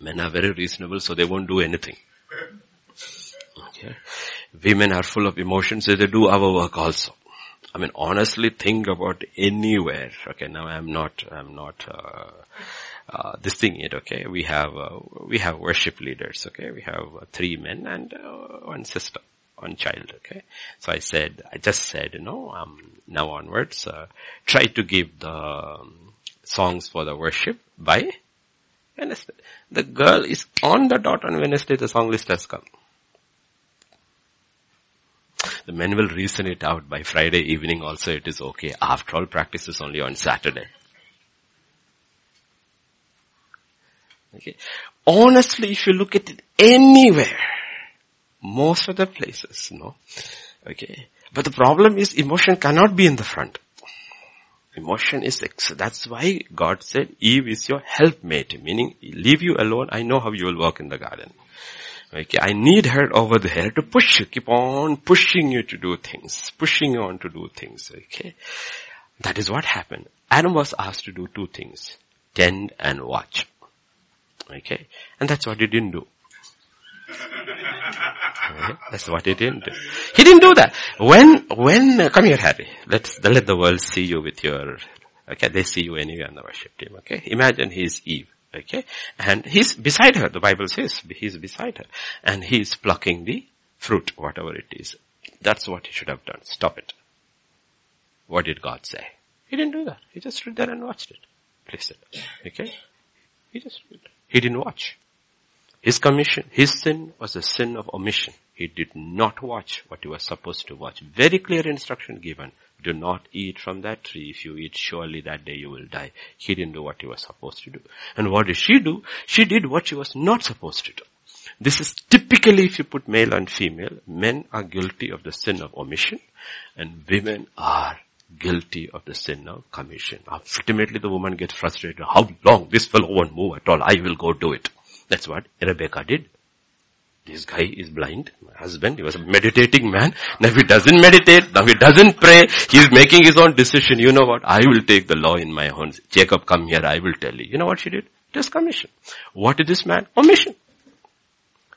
Men are very reasonable, so they won't do anything. Okay. Women are full of emotions, so they do our work also. I mean, honestly, think about anywhere. Okay, now I'm not, I'm not, uh, uh, this thing yet. Okay, we have, uh, we have worship leaders. Okay, we have uh, three men and uh, one sister, one child. Okay, so I said, I just said, you know, um, now onwards, uh, try to give the um, songs for the worship by Wednesday. The girl is on the dot on Wednesday, the song list has come. The men will reason it out by Friday evening also it is okay. After all practice is only on Saturday. Okay. Honestly, if you look at it anywhere, most of the places, no. Okay. But the problem is emotion cannot be in the front. Emotion is, that's why God said Eve is your helpmate, meaning leave you alone, I know how you will work in the garden. Okay, I need her over there to push you, keep on pushing you to do things, pushing you on to do things, okay. That is what happened. Adam was asked to do two things, tend and watch. Okay, and that's what he didn't do. That's what he didn't do. He didn't do that. When, when, uh, come here Harry, let's, let the world see you with your, okay, they see you anyway on the worship team, okay? Imagine he's Eve, okay? And he's beside her, the Bible says, he's beside her. And he's plucking the fruit, whatever it is. That's what he should have done. Stop it. What did God say? He didn't do that. He just stood there and watched it. Please it. Okay? He just, he didn't watch. His commission, his sin was a sin of omission. He did not watch what he was supposed to watch. Very clear instruction given. Do not eat from that tree. If you eat, surely that day you will die. He didn't do what he was supposed to do. And what did she do? She did what she was not supposed to do. This is typically if you put male and female, men are guilty of the sin of omission and women are guilty of the sin of commission. Ultimately the woman gets frustrated. How long? This fellow won't move at all. I will go do it. That's what Rebecca did. This guy is blind. My husband, he was a meditating man. Now he doesn't meditate. Now he doesn't pray. He's making his own decision. You know what? I will take the law in my hands. Jacob, come here. I will tell you. You know what she did? Just commission. What is this man? Omission.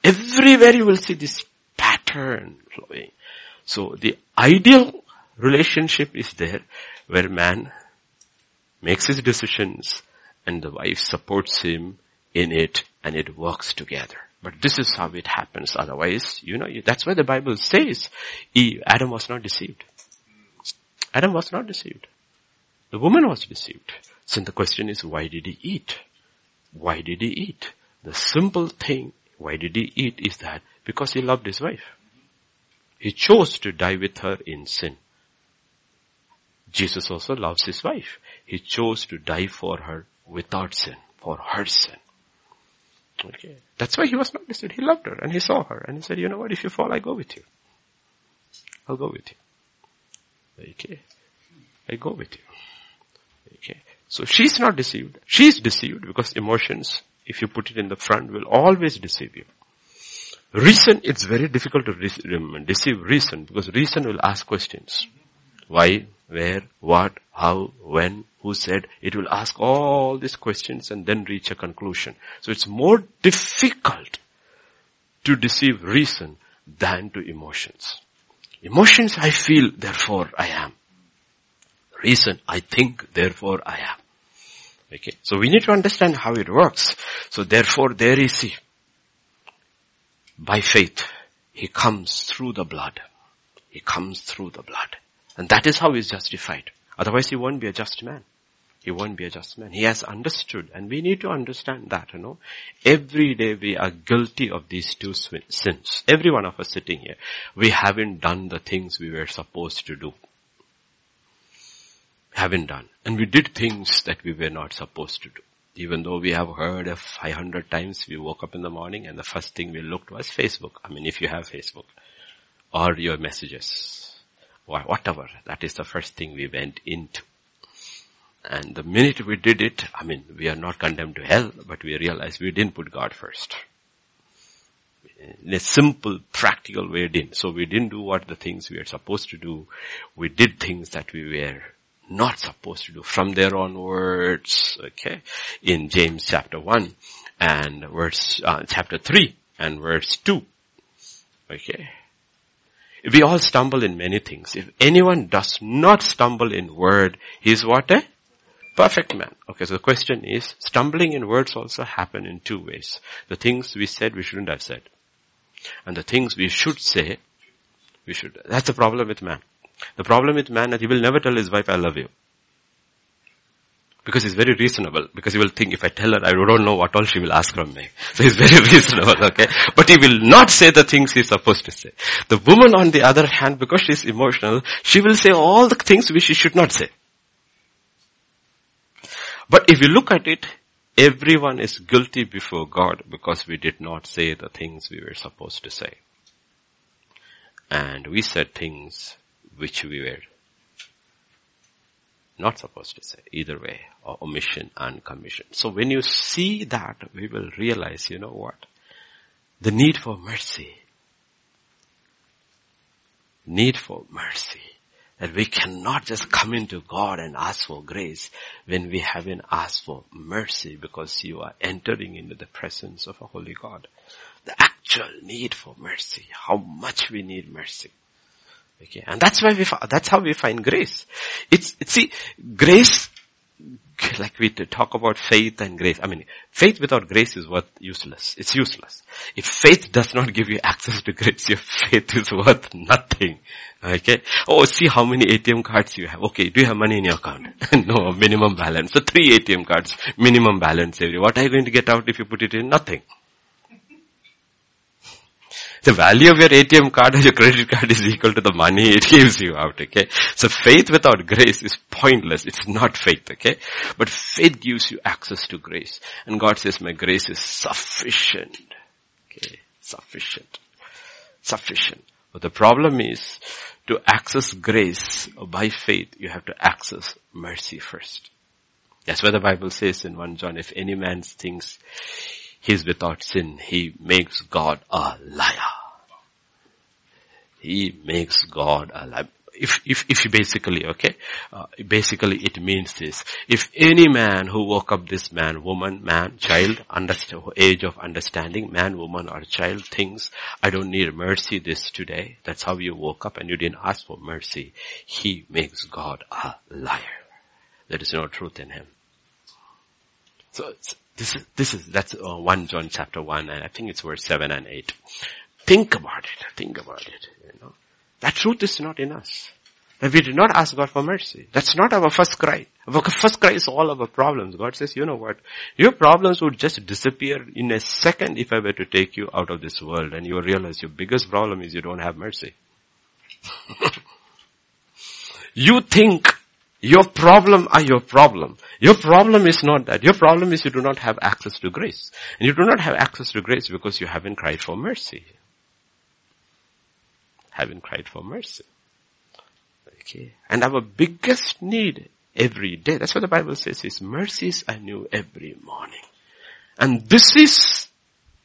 Everywhere you will see this pattern flowing. So the ideal relationship is there where man makes his decisions and the wife supports him in it and it works together. But this is how it happens. Otherwise, you know, that's why the Bible says Adam was not deceived. Adam was not deceived. The woman was deceived. So the question is, why did he eat? Why did he eat? The simple thing, why did he eat is that because he loved his wife. He chose to die with her in sin. Jesus also loves his wife. He chose to die for her without sin, for her sin. Okay. That's why he was not deceived. He loved her and he saw her and he said, you know what, if you fall, I go with you. I'll go with you. Okay. I go with you. Okay. So she's not deceived. She's deceived because emotions, if you put it in the front, will always deceive you. Reason, it's very difficult to deceive reason because reason will ask questions. Why, where, what, how, when, who said. It will ask all these questions and then reach a conclusion. So it's more difficult to deceive reason than to emotions. Emotions I feel, therefore I am. Reason I think, therefore I am. Okay. So we need to understand how it works. So therefore there is he. By faith, he comes through the blood. He comes through the blood. And that is how he is justified. Otherwise he won't be a just man. He won't be a just man. He has understood and we need to understand that, you know. Every day we are guilty of these two sins. Every one of us sitting here. We haven't done the things we were supposed to do. Haven't done. And we did things that we were not supposed to do. Even though we have heard of 500 times, we woke up in the morning and the first thing we looked was Facebook. I mean, if you have Facebook. Or your messages whatever. That is the first thing we went into. And the minute we did it, I mean, we are not condemned to hell, but we realize we didn't put God first. In a simple, practical way, didn't. So we didn't do what the things we are supposed to do. We did things that we were not supposed to do from there onwards, okay, in James chapter 1 and verse, uh, chapter 3 and verse 2, okay. We all stumble in many things. If anyone does not stumble in word, he is what a perfect man. Okay, so the question is, stumbling in words also happen in two ways. The things we said we shouldn't have said. And the things we should say, we should. That's the problem with man. The problem with man that he will never tell his wife, I love you. Because he's very reasonable. Because he will think if I tell her, I don't know what all she will ask from me. So he's very reasonable, okay? But he will not say the things he's supposed to say. The woman on the other hand, because she's emotional, she will say all the things which she should not say. But if you look at it, everyone is guilty before God because we did not say the things we were supposed to say. And we said things which we were not supposed to say, either way, or omission and commission. So when you see that, we will realize, you know what? The need for mercy. Need for mercy. That we cannot just come into God and ask for grace when we haven't asked for mercy because you are entering into the presence of a holy God. The actual need for mercy. How much we need mercy. Okay, and that's why we, that's how we find grace. It's, it's see, grace, like we talk about faith and grace. I mean, faith without grace is worth useless. It's useless. If faith does not give you access to grace, your faith is worth nothing. Okay? Oh, see how many ATM cards you have. Okay, do you have money in your account? no, minimum balance. So three ATM cards, minimum balance every. What are you going to get out if you put it in? Nothing. The value of your ATM card or your credit card is equal to the money it gives you out, okay? So faith without grace is pointless. It's not faith, okay? But faith gives you access to grace. And God says, my grace is sufficient. Okay? Sufficient. Sufficient. But the problem is, to access grace by faith, you have to access mercy first. That's why the Bible says in 1 John, if any man thinks he's without sin, he makes God a liar. He makes God a liar. If, if, if basically, okay, uh, basically it means this. If any man who woke up this man, woman, man, child, age of understanding, man, woman or child thinks, I don't need mercy this today. That's how you woke up and you didn't ask for mercy. He makes God a liar. There is no truth in him. So this is, this is, that's uh, 1 John chapter 1 and I think it's verse 7 and 8. Think about it. Think about it. You know, that truth is not in us. That we did not ask God for mercy. That's not our first cry. Our first cry is all our problems. God says, you know what? Your problems would just disappear in a second if I were to take you out of this world and you realize your biggest problem is you don't have mercy. you think your problem are your problem. Your problem is not that. Your problem is you do not have access to grace. And you do not have access to grace because you haven't cried for mercy. Haven't cried for mercy. Okay. And our biggest need every day, that's what the Bible says, is mercies are new every morning. And this is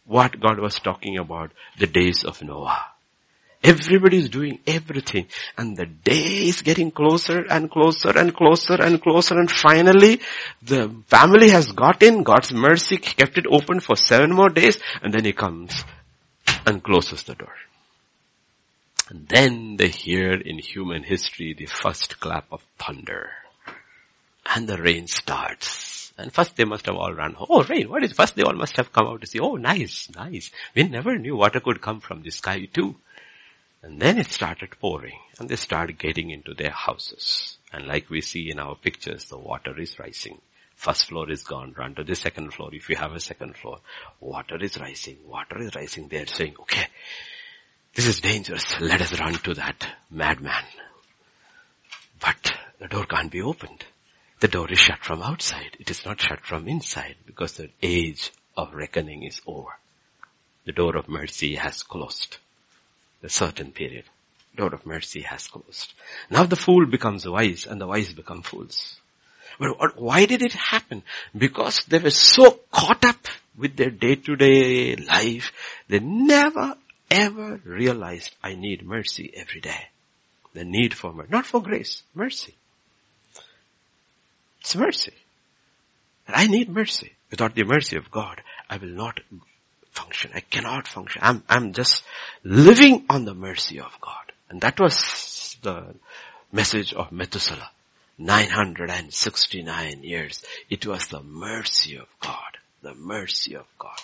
what God was talking about the days of Noah. Everybody is doing everything and the day is getting closer and closer and closer and closer and finally the family has got in, God's mercy kept it open for seven more days and then he comes and closes the door. And then they hear in human history the first clap of thunder. And the rain starts. And first they must have all run. Oh, rain, what is, first they all must have come out to see, oh nice, nice. We never knew water could come from the sky too. And then it started pouring and they started getting into their houses. And like we see in our pictures, the water is rising. First floor is gone, run to the second floor if you have a second floor. Water is rising, water is rising. They're saying, okay, this is dangerous. Let us run to that madman. But the door can't be opened. The door is shut from outside. It is not shut from inside because the age of reckoning is over. The door of mercy has closed. A certain period. Door of mercy has closed. Now the fool becomes wise and the wise become fools. But why did it happen? Because they were so caught up with their day-to-day life, they never ever realized I need mercy every day. The need for mercy. Not for grace, mercy. It's mercy. And I need mercy. Without the mercy of God, I will not function. I cannot function. I'm, I'm just living on the mercy of God. And that was the message of Methuselah. 969 years. It was the mercy of God. The mercy of God.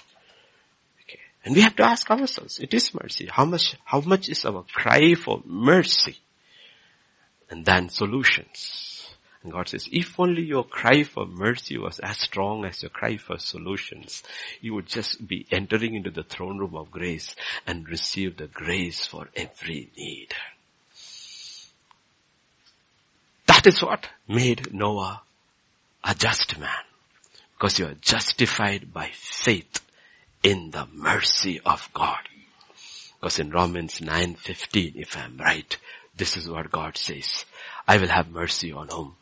Okay. And we have to ask ourselves, it is mercy. How much, how much is our cry for mercy? And then solutions. And God says, if only your cry for mercy was as strong as your cry for solutions, you would just be entering into the throne room of grace and receive the grace for every need. That is what made Noah a just man. Because you are justified by faith in the mercy of God. Because in Romans 9:15, if I'm right, this is what God says. I will have mercy on whom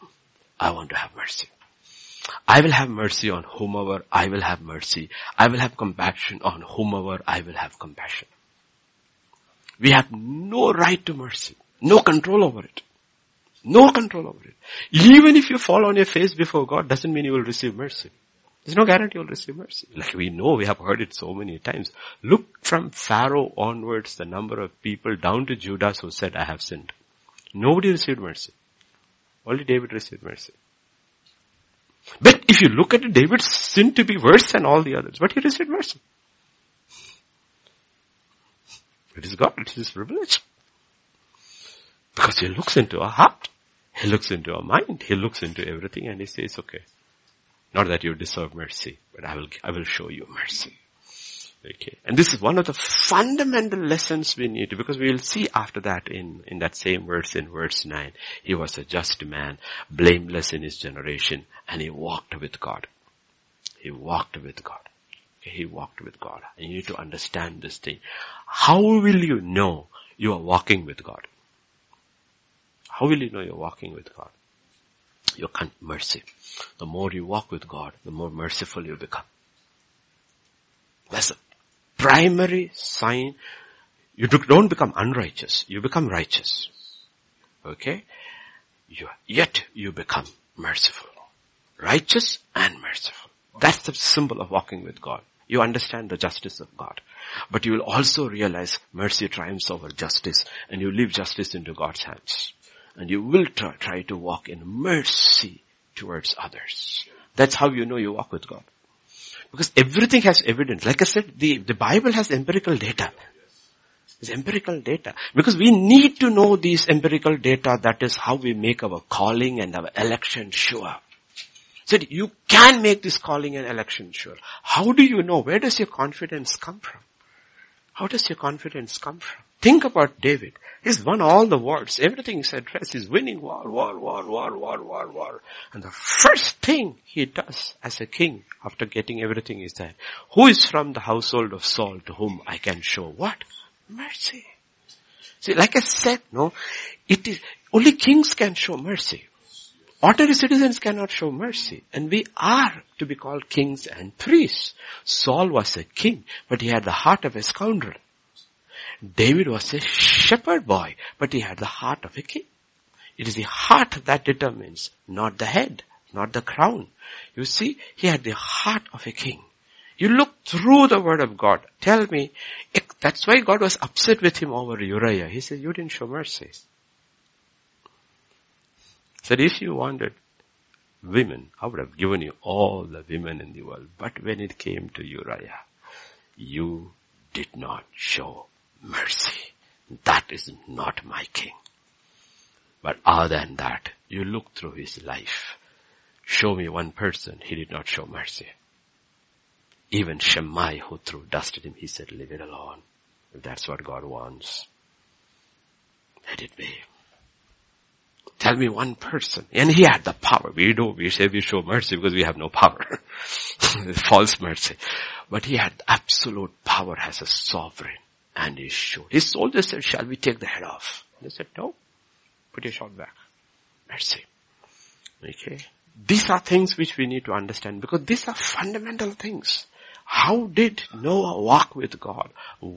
I want to have mercy. I will have mercy on whomever I will have mercy. I will have compassion on whomever I will have compassion. We have no right to mercy. No control over it. No control over it. Even if you fall on your face before God doesn't mean you will receive mercy. There's no guarantee you'll receive mercy. Like we know, we have heard it so many times. Look from Pharaoh onwards, the number of people down to Judas who said, I have sinned. Nobody received mercy. Only David received mercy. But if you look at it, David sinned to be worse than all the others, but he received mercy. It is God, it is his privilege. Because he looks into our heart. He looks into our mind. He looks into everything and he says, okay, not that you deserve mercy, but I will, I will show you mercy. Okay. And this is one of the fundamental lessons we need because we will see after that in, in that same verse in verse 9. He was a just man, blameless in his generation, and he walked with God. He walked with God. Okay, he walked with God. And you need to understand this thing. How will you know you are walking with God? How will you know you're walking with God? Your mercy. The more you walk with God, the more merciful you become. That's the primary sign. You don't become unrighteous. You become righteous. Okay? You, yet you become merciful. Righteous and merciful. That's the symbol of walking with God. You understand the justice of God. But you will also realize mercy triumphs over justice and you leave justice into God's hands. And you will try, try to walk in mercy towards others. That's how you know you walk with God. Because everything has evidence. Like I said, the, the Bible has empirical data. It's empirical data. Because we need to know these empirical data. That is how we make our calling and our election sure. Said, you can make this calling and election sure. How do you know? Where does your confidence come from? How does your confidence come from? Think about David. He's won all the wars. Everything is addressed. He's winning war, war, war, war, war, war, war. And the first thing he does as a king after getting everything is that, who is from the household of Saul to whom I can show what? Mercy. See, like I said, no, it is, only kings can show mercy. Ordinary citizens cannot show mercy. And we are to be called kings and priests. Saul was a king, but he had the heart of a scoundrel. David was a shepherd boy, but he had the heart of a king. It is the heart that determines, not the head, not the crown. You see, he had the heart of a king. You look through the word of God. Tell me, that's why God was upset with him over Uriah. He said, you didn't show mercy. Said, if you wanted women, I would have given you all the women in the world. But when it came to Uriah, you did not show mercy. That is not my king. But other than that, you look through his life. Show me one person he did not show mercy. Even Shimei who threw dust at him, he said, leave it alone. If that's what God wants, let it be. Tell me one person. And he had the power. We do, we say we show mercy because we have no power. False mercy. But he had absolute power as a sovereign. And he showed. His soldiers said, shall we take the head off? They said, no. Put your shot back. Mercy. Okay. These are things which we need to understand because these are fundamental things. How did Noah walk with God?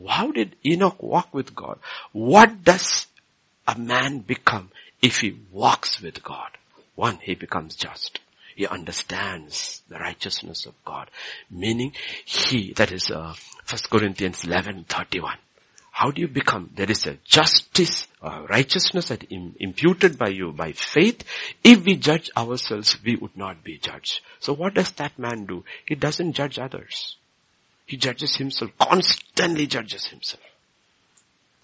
How did Enoch walk with God? What does a man become if he walks with God? One, he becomes just. He understands the righteousness of God. Meaning he, that is uh, 1 Corinthians 11, 31. How do you become? There is a justice, a righteousness that Im- imputed by you by faith. If we judge ourselves, we would not be judged. So what does that man do? He doesn't judge others. He judges himself, constantly judges himself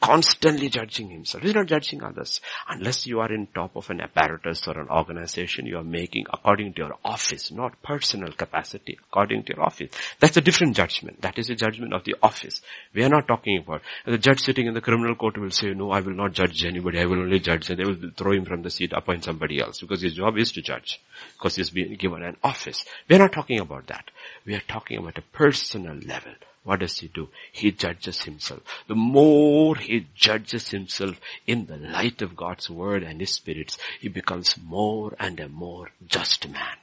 constantly judging himself. He's not judging others. Unless you are in top of an apparatus or an organization, you are making according to your office, not personal capacity, according to your office. That's a different judgment. That is a judgment of the office. We are not talking about, the judge sitting in the criminal court will say, no, I will not judge anybody, I will only judge, and they will throw him from the seat, appoint somebody else, because his job is to judge, because he's been given an office. We are not talking about that. We are talking about a personal level what does he do? He judges himself. The more he judges himself in the light of God's word and his spirits, he becomes more and a more just man.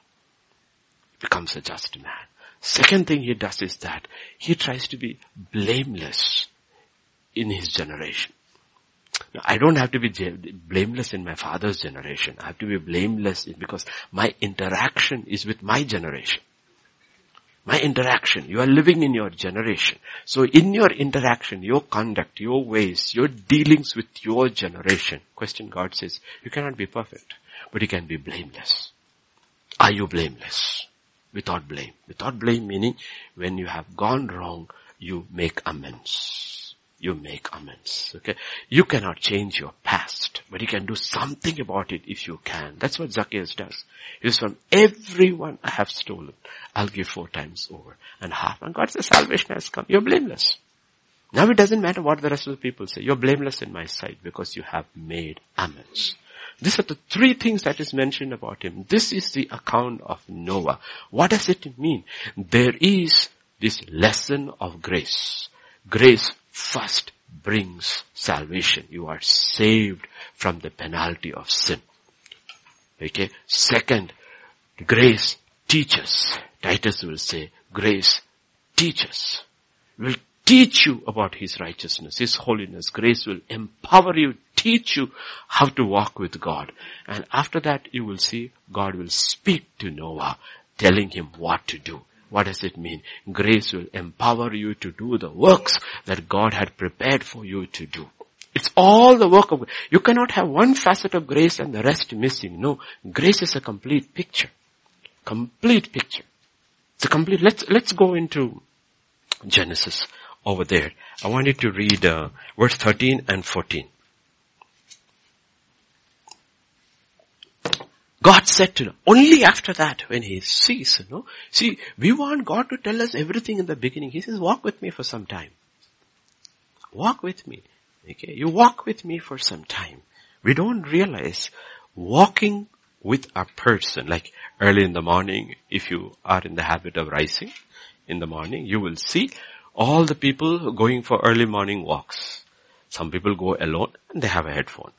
He becomes a just man. Second thing he does is that he tries to be blameless in his generation. Now, I don't have to be blameless in my father's generation. I have to be blameless because my interaction is with my generation my interaction. You are living in your generation. So in your interaction, your conduct, your ways, your dealings with your generation, question God says, you cannot be perfect, but you can be blameless. Are you blameless? Without blame. Without blame meaning when you have gone wrong, you make amends you make amends. Okay. You cannot change your past, but you can do something about it if you can. That's what Zacchaeus does. He says, from everyone I have stolen, I'll give four times over and half. And God says salvation has come. You're blameless. Now it doesn't matter what the rest of the people say. You're blameless in my sight because you have made amends. These are the three things that is mentioned about him. This is the account of Noah. What does it mean? There is this lesson of grace. Grace first brings salvation. You are saved from the penalty of sin. Okay. Second, grace teaches. Titus will say, grace teaches. Will teach you about His righteousness, His holiness. Grace will empower you, teach you how to walk with God. And after that you will see God will speak to Noah, telling him what to do. What does it mean? Grace will empower you to do the works that God had prepared for you to do. It's all the work of, you cannot have one facet of grace and the rest missing. No, grace is a complete picture. Complete picture. It's a complete, let's, let's go into Genesis over there. I want you to read uh, verse 13 and 14. God said to them, only after that when he sees, you know, see, we want God to tell us everything in the beginning. He says, walk with me for some time. Walk with me. Okay, you walk with me for some time. We don't realize walking with a person, like early in the morning, if you are in the habit of rising in the morning, you will see all the people going for early morning walks. Some people go alone and they have a headphone.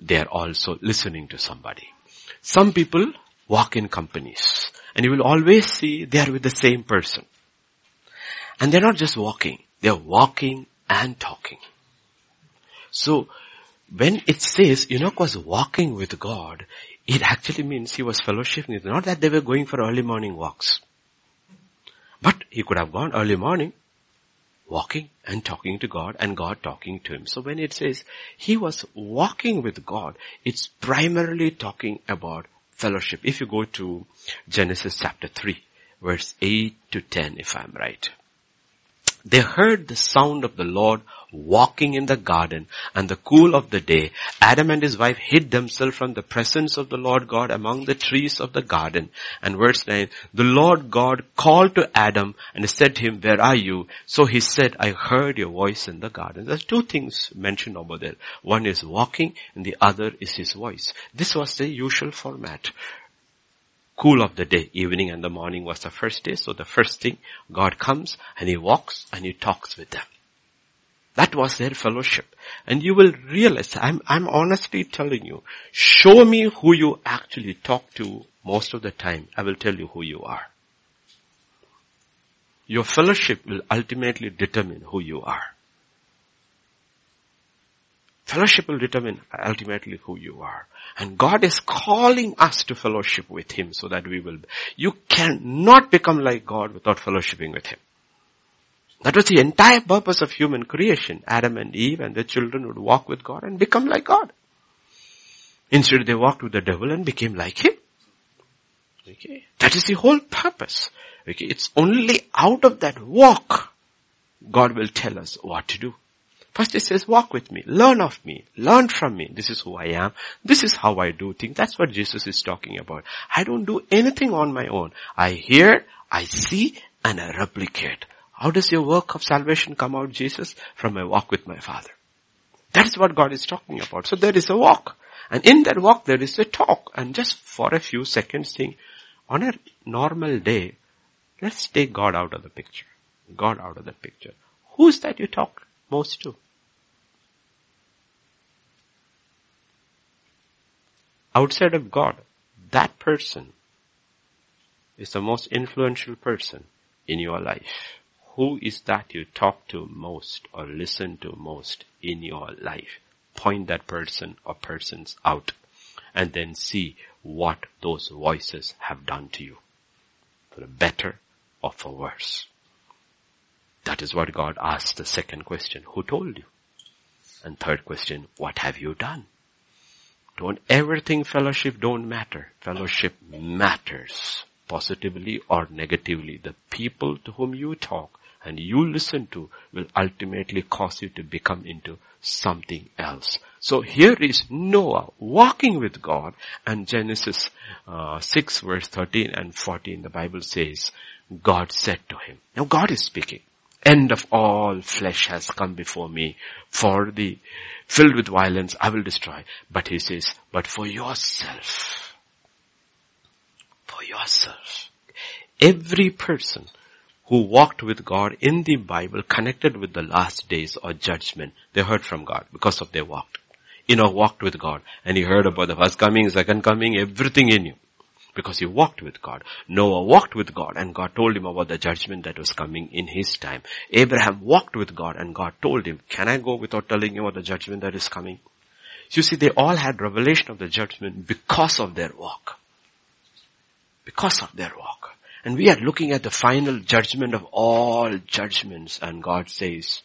They are also listening to somebody. Some people walk in companies and you will always see they are with the same person. And they're not just walking, they're walking and talking. So when it says Enoch was walking with God, it actually means he was fellowshipping. Not that they were going for early morning walks. But he could have gone early morning, walking and talking to God and God talking to him. So when it says he was walking with God, it's primarily talking about fellowship. If you go to Genesis chapter 3, verse 8 to 10, if I'm right. They heard the sound of the Lord walking in the garden and the cool of the day, Adam and his wife hid themselves from the presence of the Lord God among the trees of the garden. And verse 9, the Lord God called to Adam and said to him, where are you? So he said, I heard your voice in the garden. There's two things mentioned over there. One is walking and the other is his voice. This was the usual format cool of the day. Evening and the morning was the first day. So the first thing, God comes and He walks and He talks with them. That was their fellowship. And you will realize, I'm, I'm honestly telling you, show me who you actually talk to most of the time. I will tell you who you are. Your fellowship will ultimately determine who you are. Fellowship will determine ultimately who you are. And God is calling us to fellowship with Him so that we will, you cannot become like God without fellowshipping with Him. That was the entire purpose of human creation. Adam and Eve and their children would walk with God and become like God. Instead they walked with the devil and became like him. Okay. That is the whole purpose. Okay. It's only out of that walk God will tell us what to do. First he says, walk with me, learn of me, learn from me. This is who I am. This is how I do things. That's what Jesus is talking about. I don't do anything on my own. I hear, I see, and I replicate. How does your work of salvation come out, Jesus? From my walk with my Father. That is what God is talking about. So there is a walk. And in that walk there is a talk. And just for a few seconds think, on a normal day, let's take God out of the picture. God out of the picture. Who's that you talk most to? Outside of God, that person is the most influential person in your life. Who is that you talk to most or listen to most in your life? Point that person or persons out and then see what those voices have done to you. For better or for worse. That is what God asked the second question. Who told you? And third question, what have you done? Don't ever think fellowship don't matter. Fellowship matters. Positively or negatively. The people to whom you talk and you listen to will ultimately cause you to become into something else. So here is Noah walking with God and Genesis uh, 6 verse 13 and 14 the Bible says God said to him. Now God is speaking end of all flesh has come before me. For the filled with violence I will destroy. But he says, but for yourself, for yourself, every person who walked with God in the Bible connected with the last days or judgment, they heard from God because of their walk. Enoch walked with God and he heard about the first coming, second coming, everything in you because he walked with God. Noah walked with God and God told him about the judgment that was coming in his time. Abraham walked with God and God told him, can I go without telling you about the judgment that is coming? You see, they all had revelation of the judgment because of their walk. Because of their walk. And we are looking at the final judgment of all judgments and God says,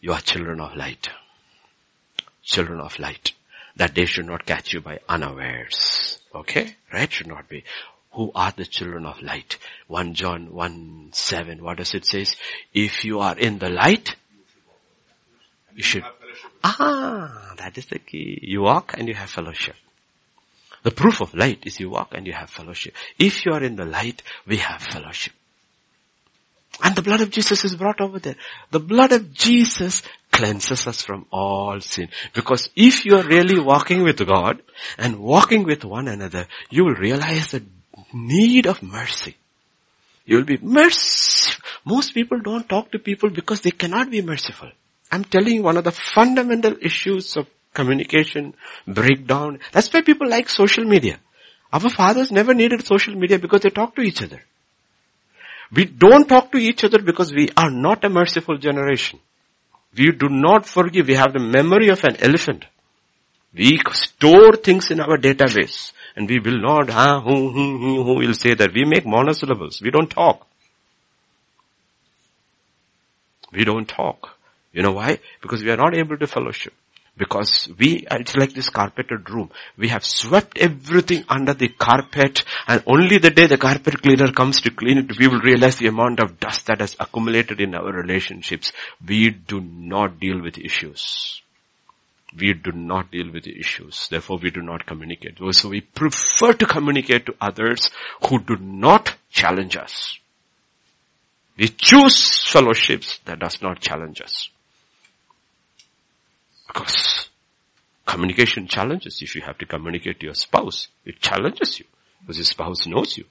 you are children of light. Children of light. That day should not catch you by unawares. Okay? Right? Should not be. who are the children of light. 1 John 1 7. What does it say? If you are in the light, you should. Ah, that is the key. You walk and you have fellowship. The proof of light is you walk and you have fellowship. If you are in the light, we have fellowship. And the blood of Jesus is brought over there. The blood of Jesus cleanses us from all sin. Because if you are really walking with God and walking with one another, you will realize the need of mercy. You will be merciful. Most people don't talk to people because they cannot be merciful. I'm telling you one of the fundamental issues of communication breakdown. That's why people like social media. Our fathers never needed social media because they talk to each other. We don't talk to each other because we are not a merciful generation. We do not forgive. We have the memory of an elephant. We store things in our database and we will not, ah, who, who, who, who will say that. We make monosyllables. We don't talk. We don't talk. You know why? Because we are not able to fellowship. Because we, it's like this carpeted room. We have swept everything under the carpet and only the day the carpet cleaner comes to clean it, we will realize the amount of dust that has accumulated in our relationships. We do not deal with issues. We do not deal with issues. Therefore we do not communicate. So we prefer to communicate to others who do not challenge us. We choose fellowships that does not challenge us. Because communication challenges. If you have to communicate to your spouse, it challenges you because your spouse knows you.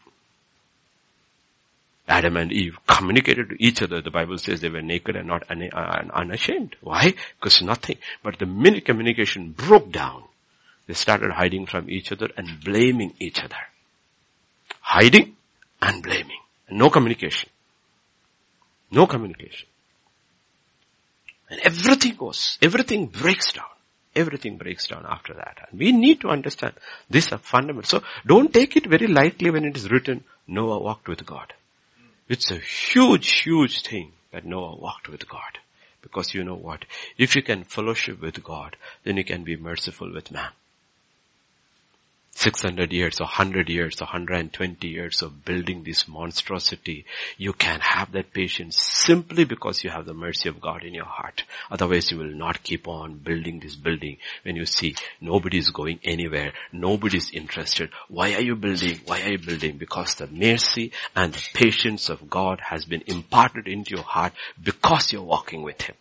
Adam and Eve communicated to each other. The Bible says they were naked and not uh, unashamed. Why? Because nothing. But the minute communication broke down, they started hiding from each other and blaming each other. Hiding and blaming. No communication. No communication. And everything goes, everything breaks down. Everything breaks down after that. And we need to understand this is fundamental. So don't take it very lightly when it is written, Noah walked with God. It's a huge, huge thing that Noah walked with God. Because you know what? If you can fellowship with God, then you can be merciful with man. 600 years or 100 years or 120 years of building this monstrosity, you can have that patience simply because you have the mercy of God in your heart. Otherwise you will not keep on building this building when you see nobody is going anywhere, nobody is interested. Why are you building? Why are you building? Because the mercy and the patience of God has been imparted into your heart because you're walking with Him.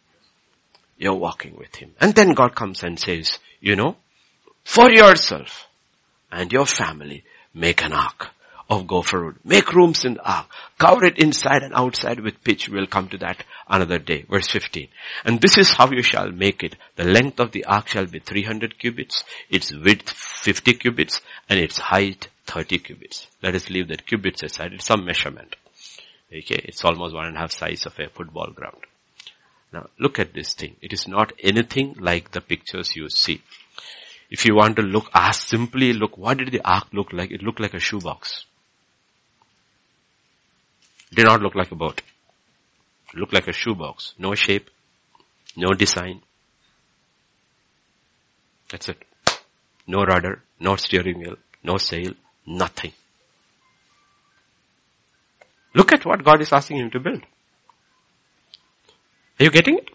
You're walking with Him. And then God comes and says, you know, for yourself, and your family make an ark of gopher wood. Make rooms in the ark. Cover it inside and outside with pitch. We'll come to that another day. Verse 15. And this is how you shall make it. The length of the ark shall be 300 cubits, its width 50 cubits, and its height 30 cubits. Let us leave that cubits aside. It's some measurement. Okay, it's almost one and a half size of a football ground. Now look at this thing. It is not anything like the pictures you see. If you want to look, ask simply look, what did the ark look like? It looked like a shoebox. Did not look like a boat. Looked like a shoebox. No shape, no design. That's it. No rudder, no steering wheel, no sail, nothing. Look at what God is asking him to build. Are you getting it?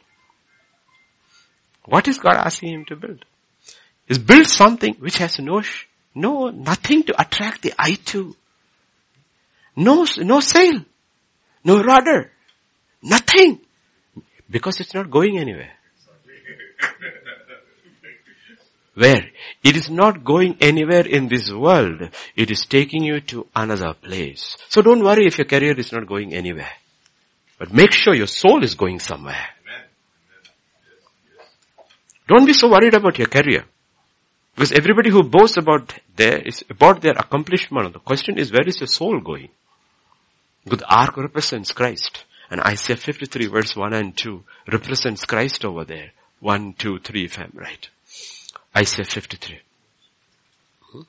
What is God asking him to build? Is build something which has no, no, nothing to attract the eye to. No, no sail. No rudder. Nothing. Because it's not going anywhere. Where? It is not going anywhere in this world. It is taking you to another place. So don't worry if your career is not going anywhere. But make sure your soul is going somewhere. Don't be so worried about your career. Because everybody who boasts about their, is about their accomplishment. The question is, where is your soul going? Because the ark represents Christ. And Isaiah 53 verse 1 and 2 represents Christ over there. 1, 2, 3 if I'm right. Isaiah 53. Hmm?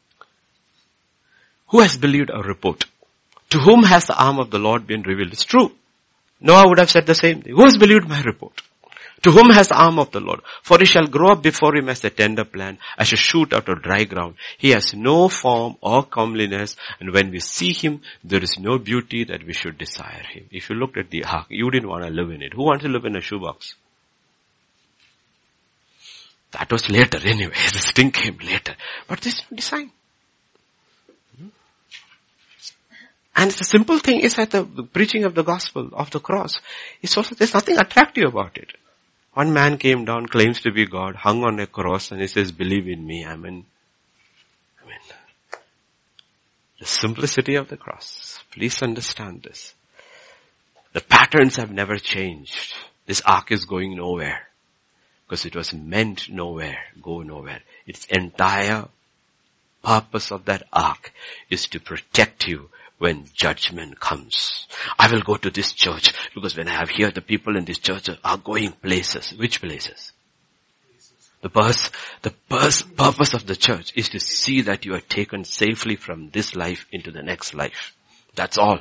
Who has believed our report? To whom has the arm of the Lord been revealed? It's true. Noah would have said the same thing. Who has believed my report? To whom has the arm of the Lord? For he shall grow up before him as a tender plant, as a shoot out of dry ground. He has no form or comeliness, and when we see him, there is no beauty that we should desire him. If you looked at the ark, you didn't want to live in it. Who wants to live in a shoebox? That was later anyway. This thing came later. But this design. And the simple thing is that the, preaching of the gospel, of the cross, is also, there's nothing attractive about it. One man came down, claims to be God, hung on a cross, and he says, believe in me. I mean, I mean, the simplicity of the cross. Please understand this. The patterns have never changed. This ark is going nowhere. Because it was meant nowhere, go nowhere. Its entire purpose of that ark is to protect you when judgment comes. I will go to this church because when I have here the people in this church are going places. Which places? The purpose, the purpose of the church is to see that you are taken safely from this life into the next life. That's all.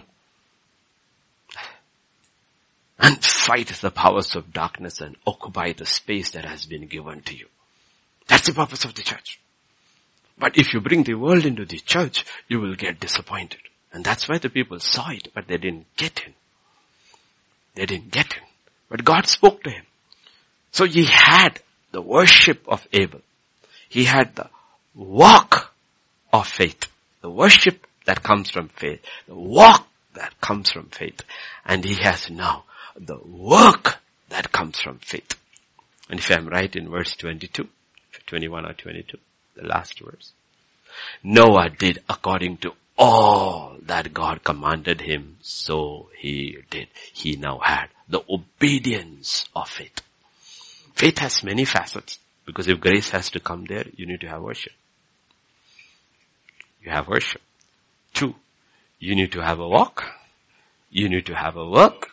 And fight the powers of darkness and occupy the space that has been given to you. That's the purpose of the church. But if you bring the world into the church, you will get disappointed. And that's why the people saw it, but they didn't get in. They didn't get in. But God spoke to him. So he had the worship of Abel. He had the walk of faith. The worship that comes from faith. The walk that comes from faith. And he has now the work that comes from faith. And if I'm right in verse 22, 21 or 22, the last verse. Noah did according to all that God commanded him, so he did. He now had the obedience of faith. Faith has many facets because if grace has to come there, you need to have worship. You have worship. Two, you need to have a walk. You need to have a work.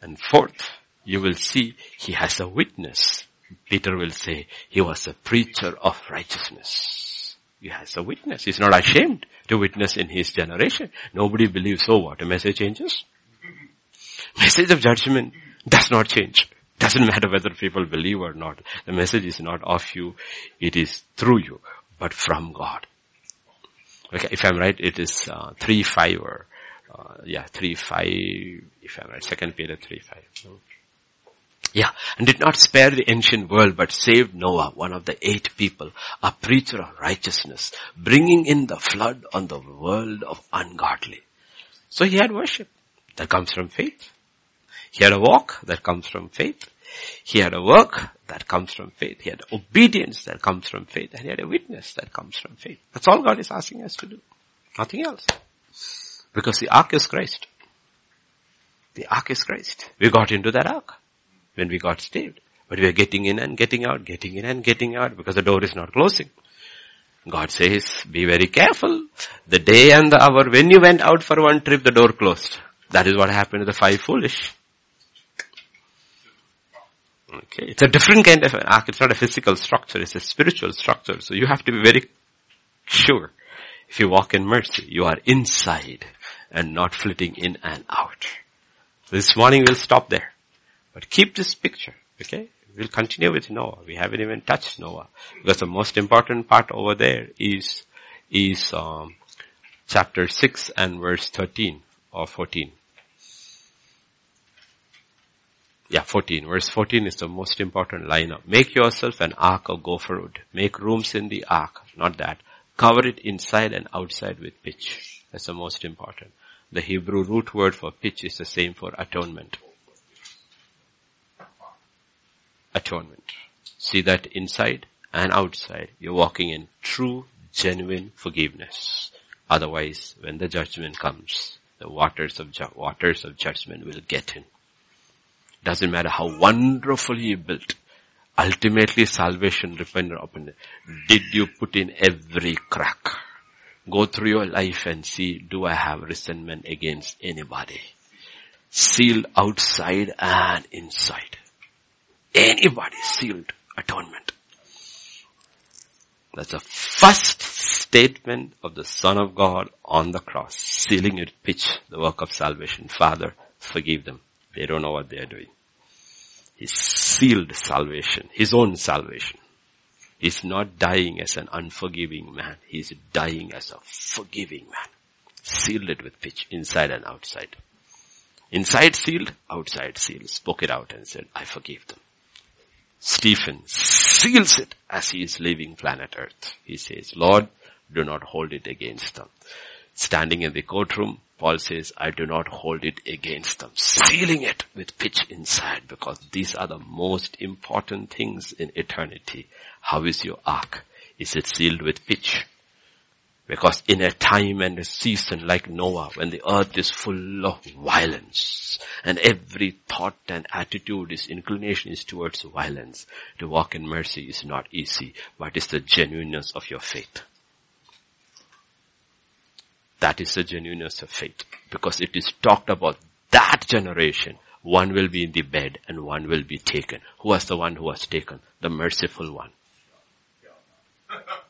And fourth, you will see he has a witness. Peter will say he was a preacher of righteousness. He has a witness. He's not ashamed to witness in his generation. Nobody believes, so what? A message changes? Message of judgment does not change. Doesn't matter whether people believe or not. The message is not of you. It is through you, but from God. Okay, if I'm right, it is uh, 3-5 or, uh, yeah, 3-5, if I'm right, second Peter 3-5. Yeah, and did not spare the ancient world, but saved Noah, one of the eight people, a preacher of righteousness, bringing in the flood on the world of ungodly. So he had worship that comes from faith. He had a walk that comes from faith. He had a work that comes from faith. He had obedience that comes from faith. And he had a witness that comes from faith. That's all God is asking us to do. Nothing else. Because the ark is Christ. The ark is Christ. We got into that ark when we got saved. But we are getting in and getting out, getting in and getting out because the door is not closing. God says, be very careful. The day and the hour when you went out for one trip, the door closed. That is what happened to the five foolish. Okay. It's a different kind of ark. It's not a physical structure. It's a spiritual structure. So you have to be very sure. If you walk in mercy, you are inside and not flitting in and out. This morning we'll stop there. But keep this picture, okay? We'll continue with Noah. We haven't even touched Noah. Because the most important part over there is, is, um, chapter 6 and verse 13 or 14. Yeah, 14. Verse 14 is the most important line. Of, Make yourself an ark of gopher wood. Make rooms in the ark. Not that. Cover it inside and outside with pitch. That's the most important. The Hebrew root word for pitch is the same for atonement atonement. See that inside and outside you're walking in true, genuine forgiveness. Otherwise, when the judgment comes, the waters of ju- waters of judgment will get in. Doesn't matter how wonderfully you built. Ultimately, salvation depends upon it. Did you put in every crack? Go through your life and see, do I have resentment against anybody? Sealed outside and inside anybody sealed atonement. That's the first statement of the Son of God on the cross, sealing it pitch, the work of salvation. Father, forgive them. They don't know what they are doing. He sealed salvation, his own salvation. He's not dying as an unforgiving man. He's dying as a forgiving man. Sealed it with pitch, inside and outside. Inside sealed, outside sealed. Spoke it out and said, I forgive them. Stephen seals it as he is leaving planet earth. He says, Lord, do not hold it against them. Standing in the courtroom, Paul says, I do not hold it against them. Sealing it with pitch inside because these are the most important things in eternity. How is your ark? Is it sealed with pitch? Because in a time and a season like Noah, when the earth is full of violence, and every thought and attitude is inclination is towards violence, to walk in mercy is not easy, but it's the genuineness of your faith. That is the genuineness of faith. Because it is talked about that generation. One will be in the bed and one will be taken. Who was the one who was taken? The merciful one.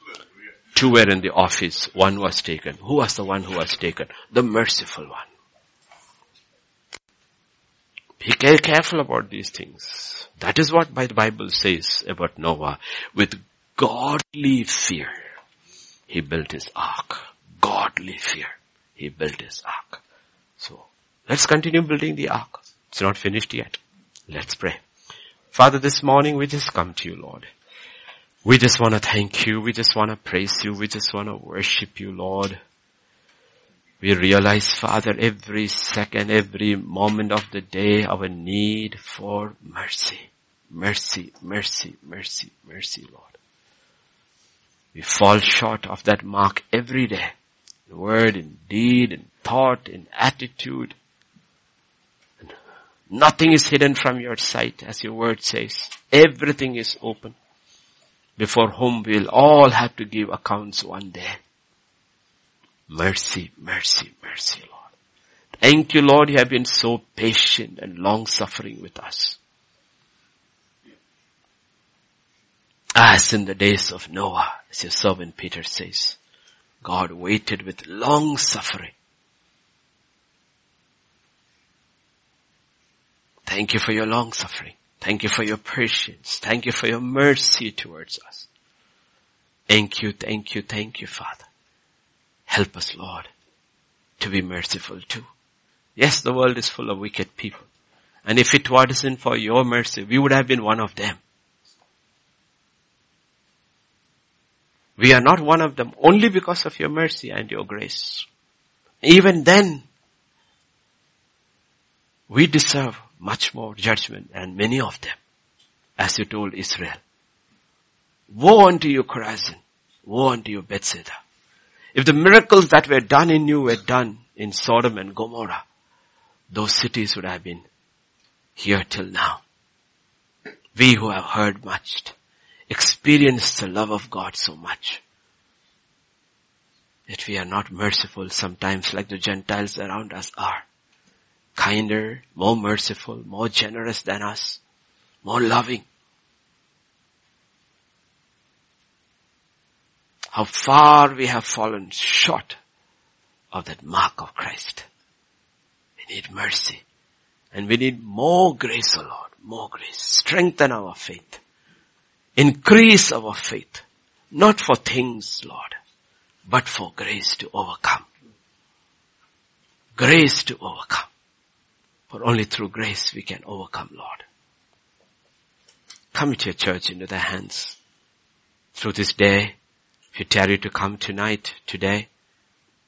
Two were in the office, one was taken. Who was the one who was taken? The merciful one. Be careful about these things. That is what the Bible says about Noah. With godly fear, he built his ark. Godly fear, he built his ark. So, let's continue building the ark. It's not finished yet. Let's pray. Father, this morning we just come to you, Lord. We just want to thank you. We just want to praise you. We just want to worship you, Lord. We realize, Father, every second, every moment of the day, our need for mercy. Mercy, mercy, mercy, mercy, Lord. We fall short of that mark every day. In word, in deed, in thought, in attitude. Nothing is hidden from your sight, as your word says. Everything is open before whom we'll all have to give accounts one day. Mercy, mercy, mercy, Lord. Thank you, Lord, you have been so patient and long suffering with us. As in the days of Noah, as your servant Peter says, God waited with long suffering. Thank you for your long suffering. Thank you for your patience. Thank you for your mercy towards us. Thank you, thank you, thank you, Father. Help us, Lord, to be merciful too. Yes, the world is full of wicked people. And if it wasn't for your mercy, we would have been one of them. We are not one of them only because of your mercy and your grace. Even then, we deserve much more judgment and many of them, as you told Israel. Woe unto you, Chorazin. Woe unto you, Bethsaida. If the miracles that were done in you were done in Sodom and Gomorrah, those cities would have been here till now. We who have heard much, experienced the love of God so much, that we are not merciful sometimes like the Gentiles around us are kinder, more merciful, more generous than us, more loving. How far we have fallen short of that mark of Christ. We need mercy. And we need more grace, O oh Lord, more grace. Strengthen our faith. Increase our faith. Not for things, Lord, but for grace to overcome. Grace to overcome. For only through grace we can overcome, Lord. Commit your church into the hands. Through this day, if you tarry to come tonight, today,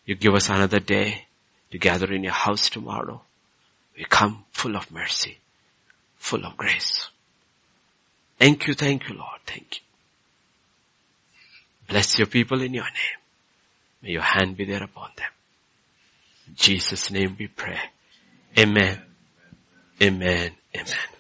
you give us another day to gather in your house tomorrow. We come full of mercy, full of grace. Thank you, thank you, Lord. Thank you. Bless your people in your name. May your hand be there upon them. In Jesus' name we pray. Amen. Amen. Amen.